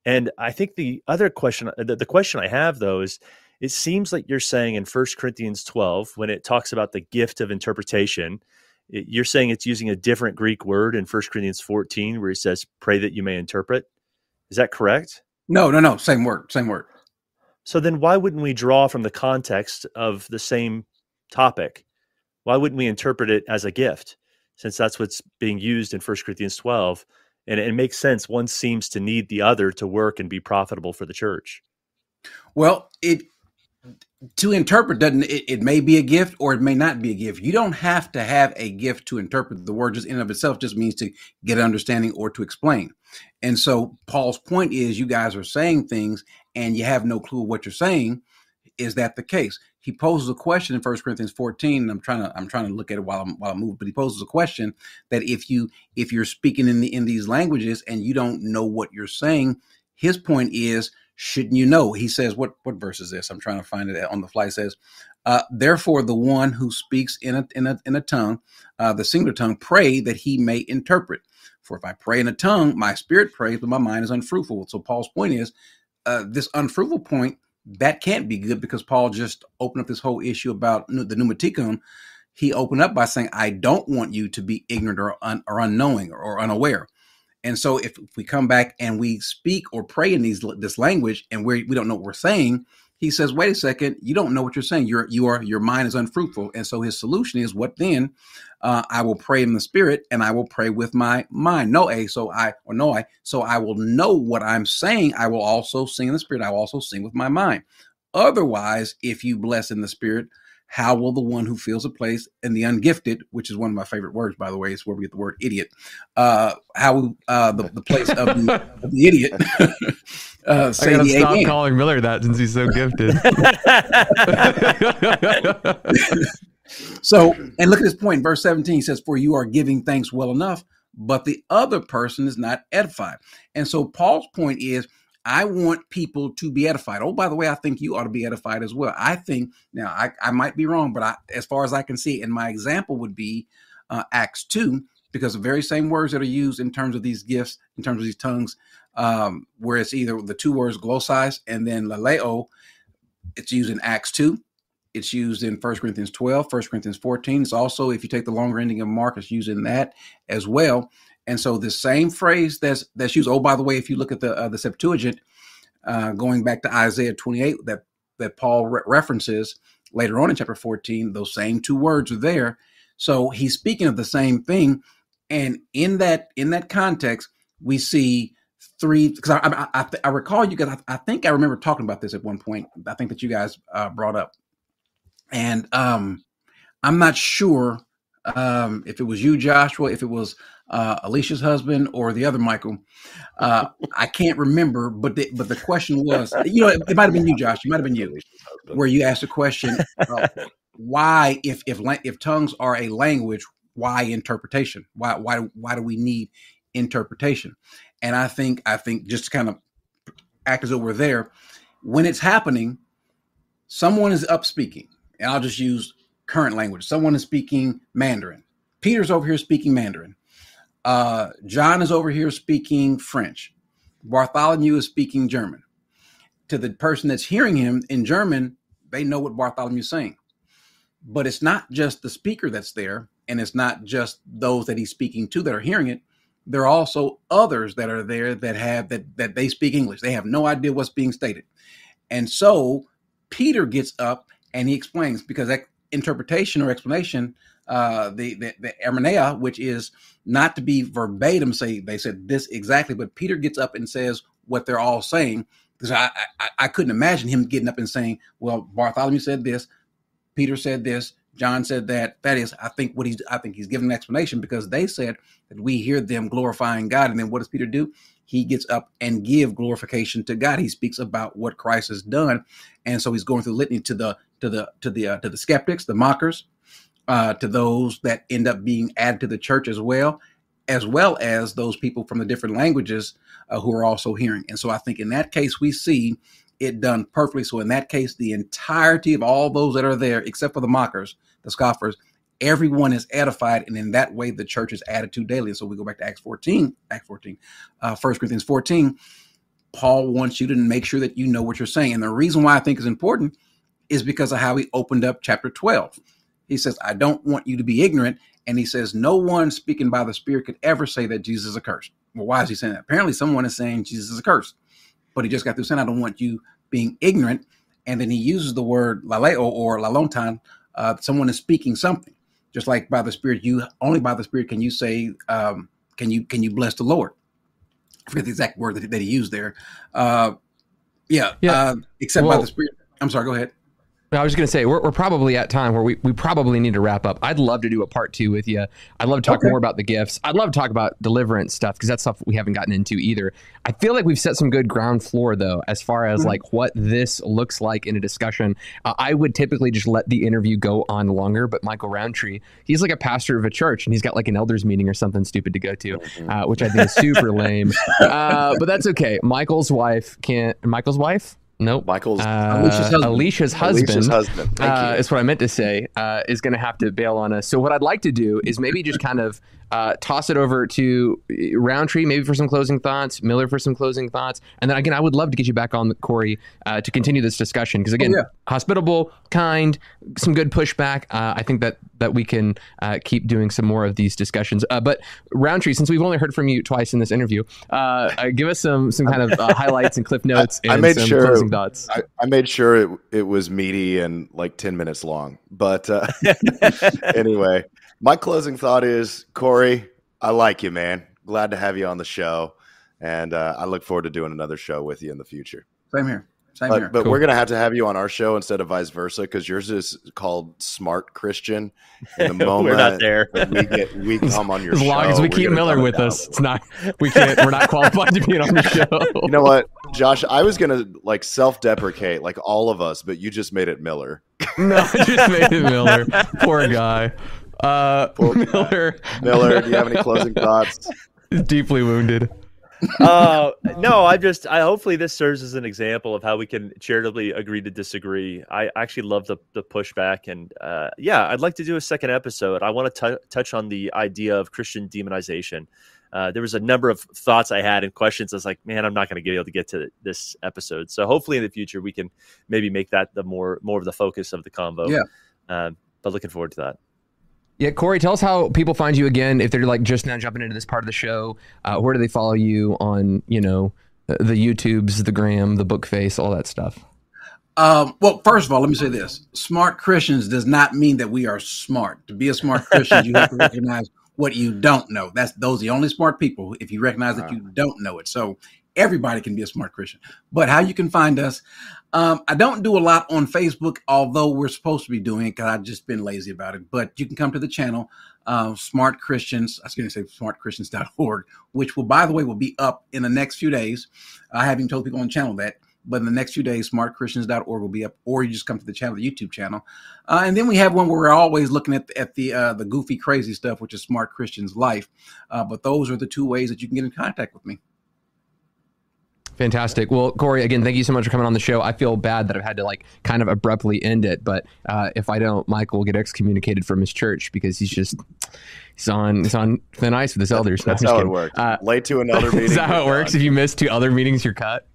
And I think the other question, uh, the, the question I have though is, it seems like you're saying in First Corinthians 12, when it talks about the gift of interpretation, you're saying it's using a different Greek word in 1 Corinthians 14 where he says, pray that you may interpret. Is that correct? No, no, no. Same word, same word. So then why wouldn't we draw from the context of the same topic? Why wouldn't we interpret it as a gift since that's what's being used in 1 Corinthians 12? And it makes sense. One seems to need the other to work and be profitable for the church. Well, it to interpret doesn't it, it, may be a gift or it may not be a gift you don't have to have a gift to interpret the word just in of itself just means to get an understanding or to explain and so paul's point is you guys are saying things and you have no clue what you're saying is that the case he poses a question in 1 corinthians 14 and i'm trying to i'm trying to look at it while i'm while i move but he poses a question that if you if you're speaking in the in these languages and you don't know what you're saying his point is shouldn't you know? He says, what what verse is this? I'm trying to find it on the fly. Says, uh, therefore, the one who speaks in a in a in a tongue, uh, the singular tongue, pray that he may interpret. For if I pray in a tongue, my spirit prays, but my mind is unfruitful. So Paul's point is, uh, this unfruitful point that can't be good because Paul just opened up this whole issue about the pneumatikon. He opened up by saying, "I don't want you to be ignorant or, un, or unknowing or, or unaware." And so if, if we come back and we speak or pray in these this language and we we don't know what we're saying, he says, "Wait a second, you don't know what you're saying. Your you are your mind is unfruitful." And so his solution is, "What then? Uh, I will pray in the spirit, and I will pray with my mind." No, a so I or no I so I will know what I'm saying. I will also sing in the spirit. I will also sing with my mind. Otherwise, if you bless in the spirit, how will the one who feels a place and the ungifted, which is one of my favorite words, by the way, is where we get the word idiot, uh, how uh, the, the place of the, of the idiot uh, say I gotta stop amen. calling Miller that since he's so gifted. so, and look at this point, verse 17 says, For you are giving thanks well enough, but the other person is not edified. And so Paul's point is, I want people to be edified. Oh, by the way, I think you ought to be edified as well. I think now I, I might be wrong, but I, as far as I can see, and my example would be uh, Acts two, because the very same words that are used in terms of these gifts, in terms of these tongues, um, where it's either the two words glossize and then laleo, it's used in Acts two. It's used in 1 Corinthians 12, 1 Corinthians 14. It's also, if you take the longer ending of Mark, it's used in that as well. And so the same phrase that's that's used. Oh, by the way, if you look at the uh, the Septuagint, uh, going back to Isaiah 28, that that Paul re- references later on in chapter 14, those same two words are there. So he's speaking of the same thing, and in that in that context, we see three. Because I I, I, I, recall you guys. I, I, think I remember talking about this at one point. I think that you guys uh, brought up, and um, I'm not sure um, if it was you, Joshua, if it was uh, Alicia's husband or the other Michael. Uh, I can't remember, but the, but the question was, you know, it, it might have been you, Josh. It might have been you, where you asked a question: uh, Why, if if if tongues are a language, why interpretation? Why why why do we need interpretation? And I think I think just to kind of act as though we're there, when it's happening, someone is up speaking, and I'll just use current language. Someone is speaking Mandarin. Peter's over here speaking Mandarin. Uh, John is over here speaking French. Bartholomew is speaking German. To the person that's hearing him in German, they know what Bartholomew's saying. But it's not just the speaker that's there, and it's not just those that he's speaking to that are hearing it. There are also others that are there that have that that they speak English. They have no idea what's being stated. And so Peter gets up and he explains because that interpretation or explanation uh, the the, the hermeneia, which is not to be verbatim. Say they said this exactly, but Peter gets up and says what they're all saying because I, I I couldn't imagine him getting up and saying, "Well, Bartholomew said this, Peter said this, John said that." That is, I think what he's I think he's giving an explanation because they said that we hear them glorifying God, and then what does Peter do? He gets up and give glorification to God. He speaks about what Christ has done, and so he's going through litany to the to the to the uh, to the skeptics, the mockers, uh, to those that end up being added to the church as well, as well as those people from the different languages uh, who are also hearing. And so I think in that case, we see it done perfectly. So in that case, the entirety of all those that are there, except for the mockers, the scoffers, everyone is edified. And in that way, the church is added to daily. And so we go back to Acts 14, Acts 14, uh, 1 Corinthians 14. Paul wants you to make sure that you know what you're saying. And the reason why I think is important is because of how he opened up chapter 12. He says, I don't want you to be ignorant. And he says, No one speaking by the Spirit could ever say that Jesus is accursed. Well, why is he saying that? Apparently, someone is saying Jesus is accursed. But he just got through saying, I don't want you being ignorant. And then he uses the word laleo or lalontan. Uh, someone is speaking something. Just like by the Spirit, you only by the Spirit can you say, um, can you can you bless the Lord? I forget the exact word that, that he used there. Uh, yeah, yeah. Uh, except well, by the Spirit. I'm sorry. Go ahead. I was going to say we're, we're probably at time where we, we probably need to wrap up. I'd love to do a part two with you. I'd love to talk okay. more about the gifts. I'd love to talk about deliverance stuff because that's stuff we haven't gotten into either. I feel like we've set some good ground floor though, as far as mm-hmm. like what this looks like in a discussion. Uh, I would typically just let the interview go on longer, but Michael Rowntree, he's like a pastor of a church and he's got like an elders meeting or something stupid to go to, mm-hmm. uh, which I think is super lame. Uh, but that's okay. Michael's wife can't. Michael's wife Nope. Michael's uh, Alicia's husband. Alicia's husband, Alicia's husband. Uh, is what I meant to say. Uh, is going to have to bail on us. So what I'd like to do is maybe just kind of uh, toss it over to Rowntree, maybe for some closing thoughts, Miller for some closing thoughts, and then again, I would love to get you back on, Corey, uh, to continue this discussion because again, oh, yeah. hospitable, kind, some good pushback. Uh, I think that that we can uh, keep doing some more of these discussions. Uh, but Rowntree, since we've only heard from you twice in this interview, uh, give us some some kind of highlights and cliff notes I, and I made some sure, closing thoughts. I, I, made sure it it was meaty and like ten minutes long, but anyway. My closing thought is Corey, I like you, man. Glad to have you on the show. And uh, I look forward to doing another show with you in the future. Same here. Same but, here. But cool. we're going to have to have you on our show instead of vice versa because yours is called Smart Christian. In the moment we're not there. we get we come on your as show. As long as we keep Miller with us, it's not we can't we're not qualified to be on the show. You know what, Josh? I was gonna like self-deprecate like all of us, but you just made it Miller. no, I just made it Miller. Poor guy. Uh, Miller. Miller, do you have any closing thoughts? Deeply wounded. uh, no, I just, I hopefully this serves as an example of how we can charitably agree to disagree. I actually love the, the pushback. And uh, yeah, I'd like to do a second episode. I want to touch on the idea of Christian demonization. Uh, there was a number of thoughts I had and questions. I was like, man, I'm not going to be able to get to this episode. So hopefully in the future we can maybe make that the more more of the focus of the convo. Yeah. Um, but looking forward to that. Yeah, Corey, tell us how people find you again if they're like just now jumping into this part of the show. Uh, where do they follow you on, you know, the YouTubes, the Gram, the Bookface, all that stuff? Um, well, first of all, let me say this: smart Christians does not mean that we are smart. To be a smart Christian, you have to recognize what you don't know. That's those are the only smart people. If you recognize that you don't know it, so everybody can be a smart Christian. But how you can find us, um, I don't do a lot on Facebook, although we're supposed to be doing it because I've just been lazy about it. But you can come to the channel, uh, Smart Christians. I was going to say smartchristians.org, which will, by the way, will be up in the next few days. I haven't told people on the channel that. But in the next few days, smartchristians.org will be up, or you just come to the channel, the YouTube channel. Uh, and then we have one where we're always looking at, at the uh, the goofy, crazy stuff, which is Smart Christians Life. Uh, but those are the two ways that you can get in contact with me. Fantastic. Well, Corey, again, thank you so much for coming on the show. I feel bad that I've had to like kind of abruptly end it, but uh, if I don't, Michael will get excommunicated from his church because he's just he's on he's on thin ice with his elders. That's how kidding. it works. Uh, Late to another meeting. Is that how it works? Done. If you miss two other meetings, you're cut.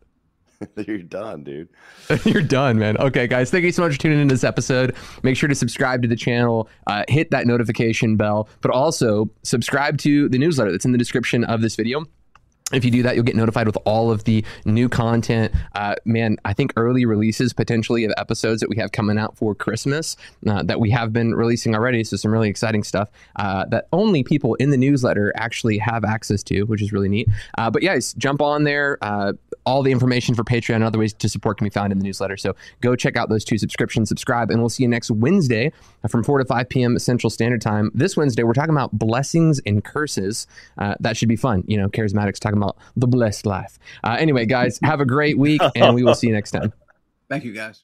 you're done, dude. you're done, man. Okay, guys, thank you so much for tuning in this episode. Make sure to subscribe to the channel, uh, hit that notification bell, but also subscribe to the newsletter that's in the description of this video if you do that, you'll get notified with all of the new content. Uh, man, I think early releases potentially of episodes that we have coming out for Christmas uh, that we have been releasing already. So, some really exciting stuff uh, that only people in the newsletter actually have access to, which is really neat. Uh, but, guys, jump on there. All the information for Patreon and other ways to support can be found in the newsletter. So, go check out those two subscriptions, subscribe, and we'll see you next Wednesday from 4 to 5 p.m. Central Standard Time. This Wednesday, we're talking about blessings and curses. Uh, that should be fun. You know, charismatics talking about the blessed life. Uh, anyway, guys, have a great week, and we will see you next time. Thank you, guys.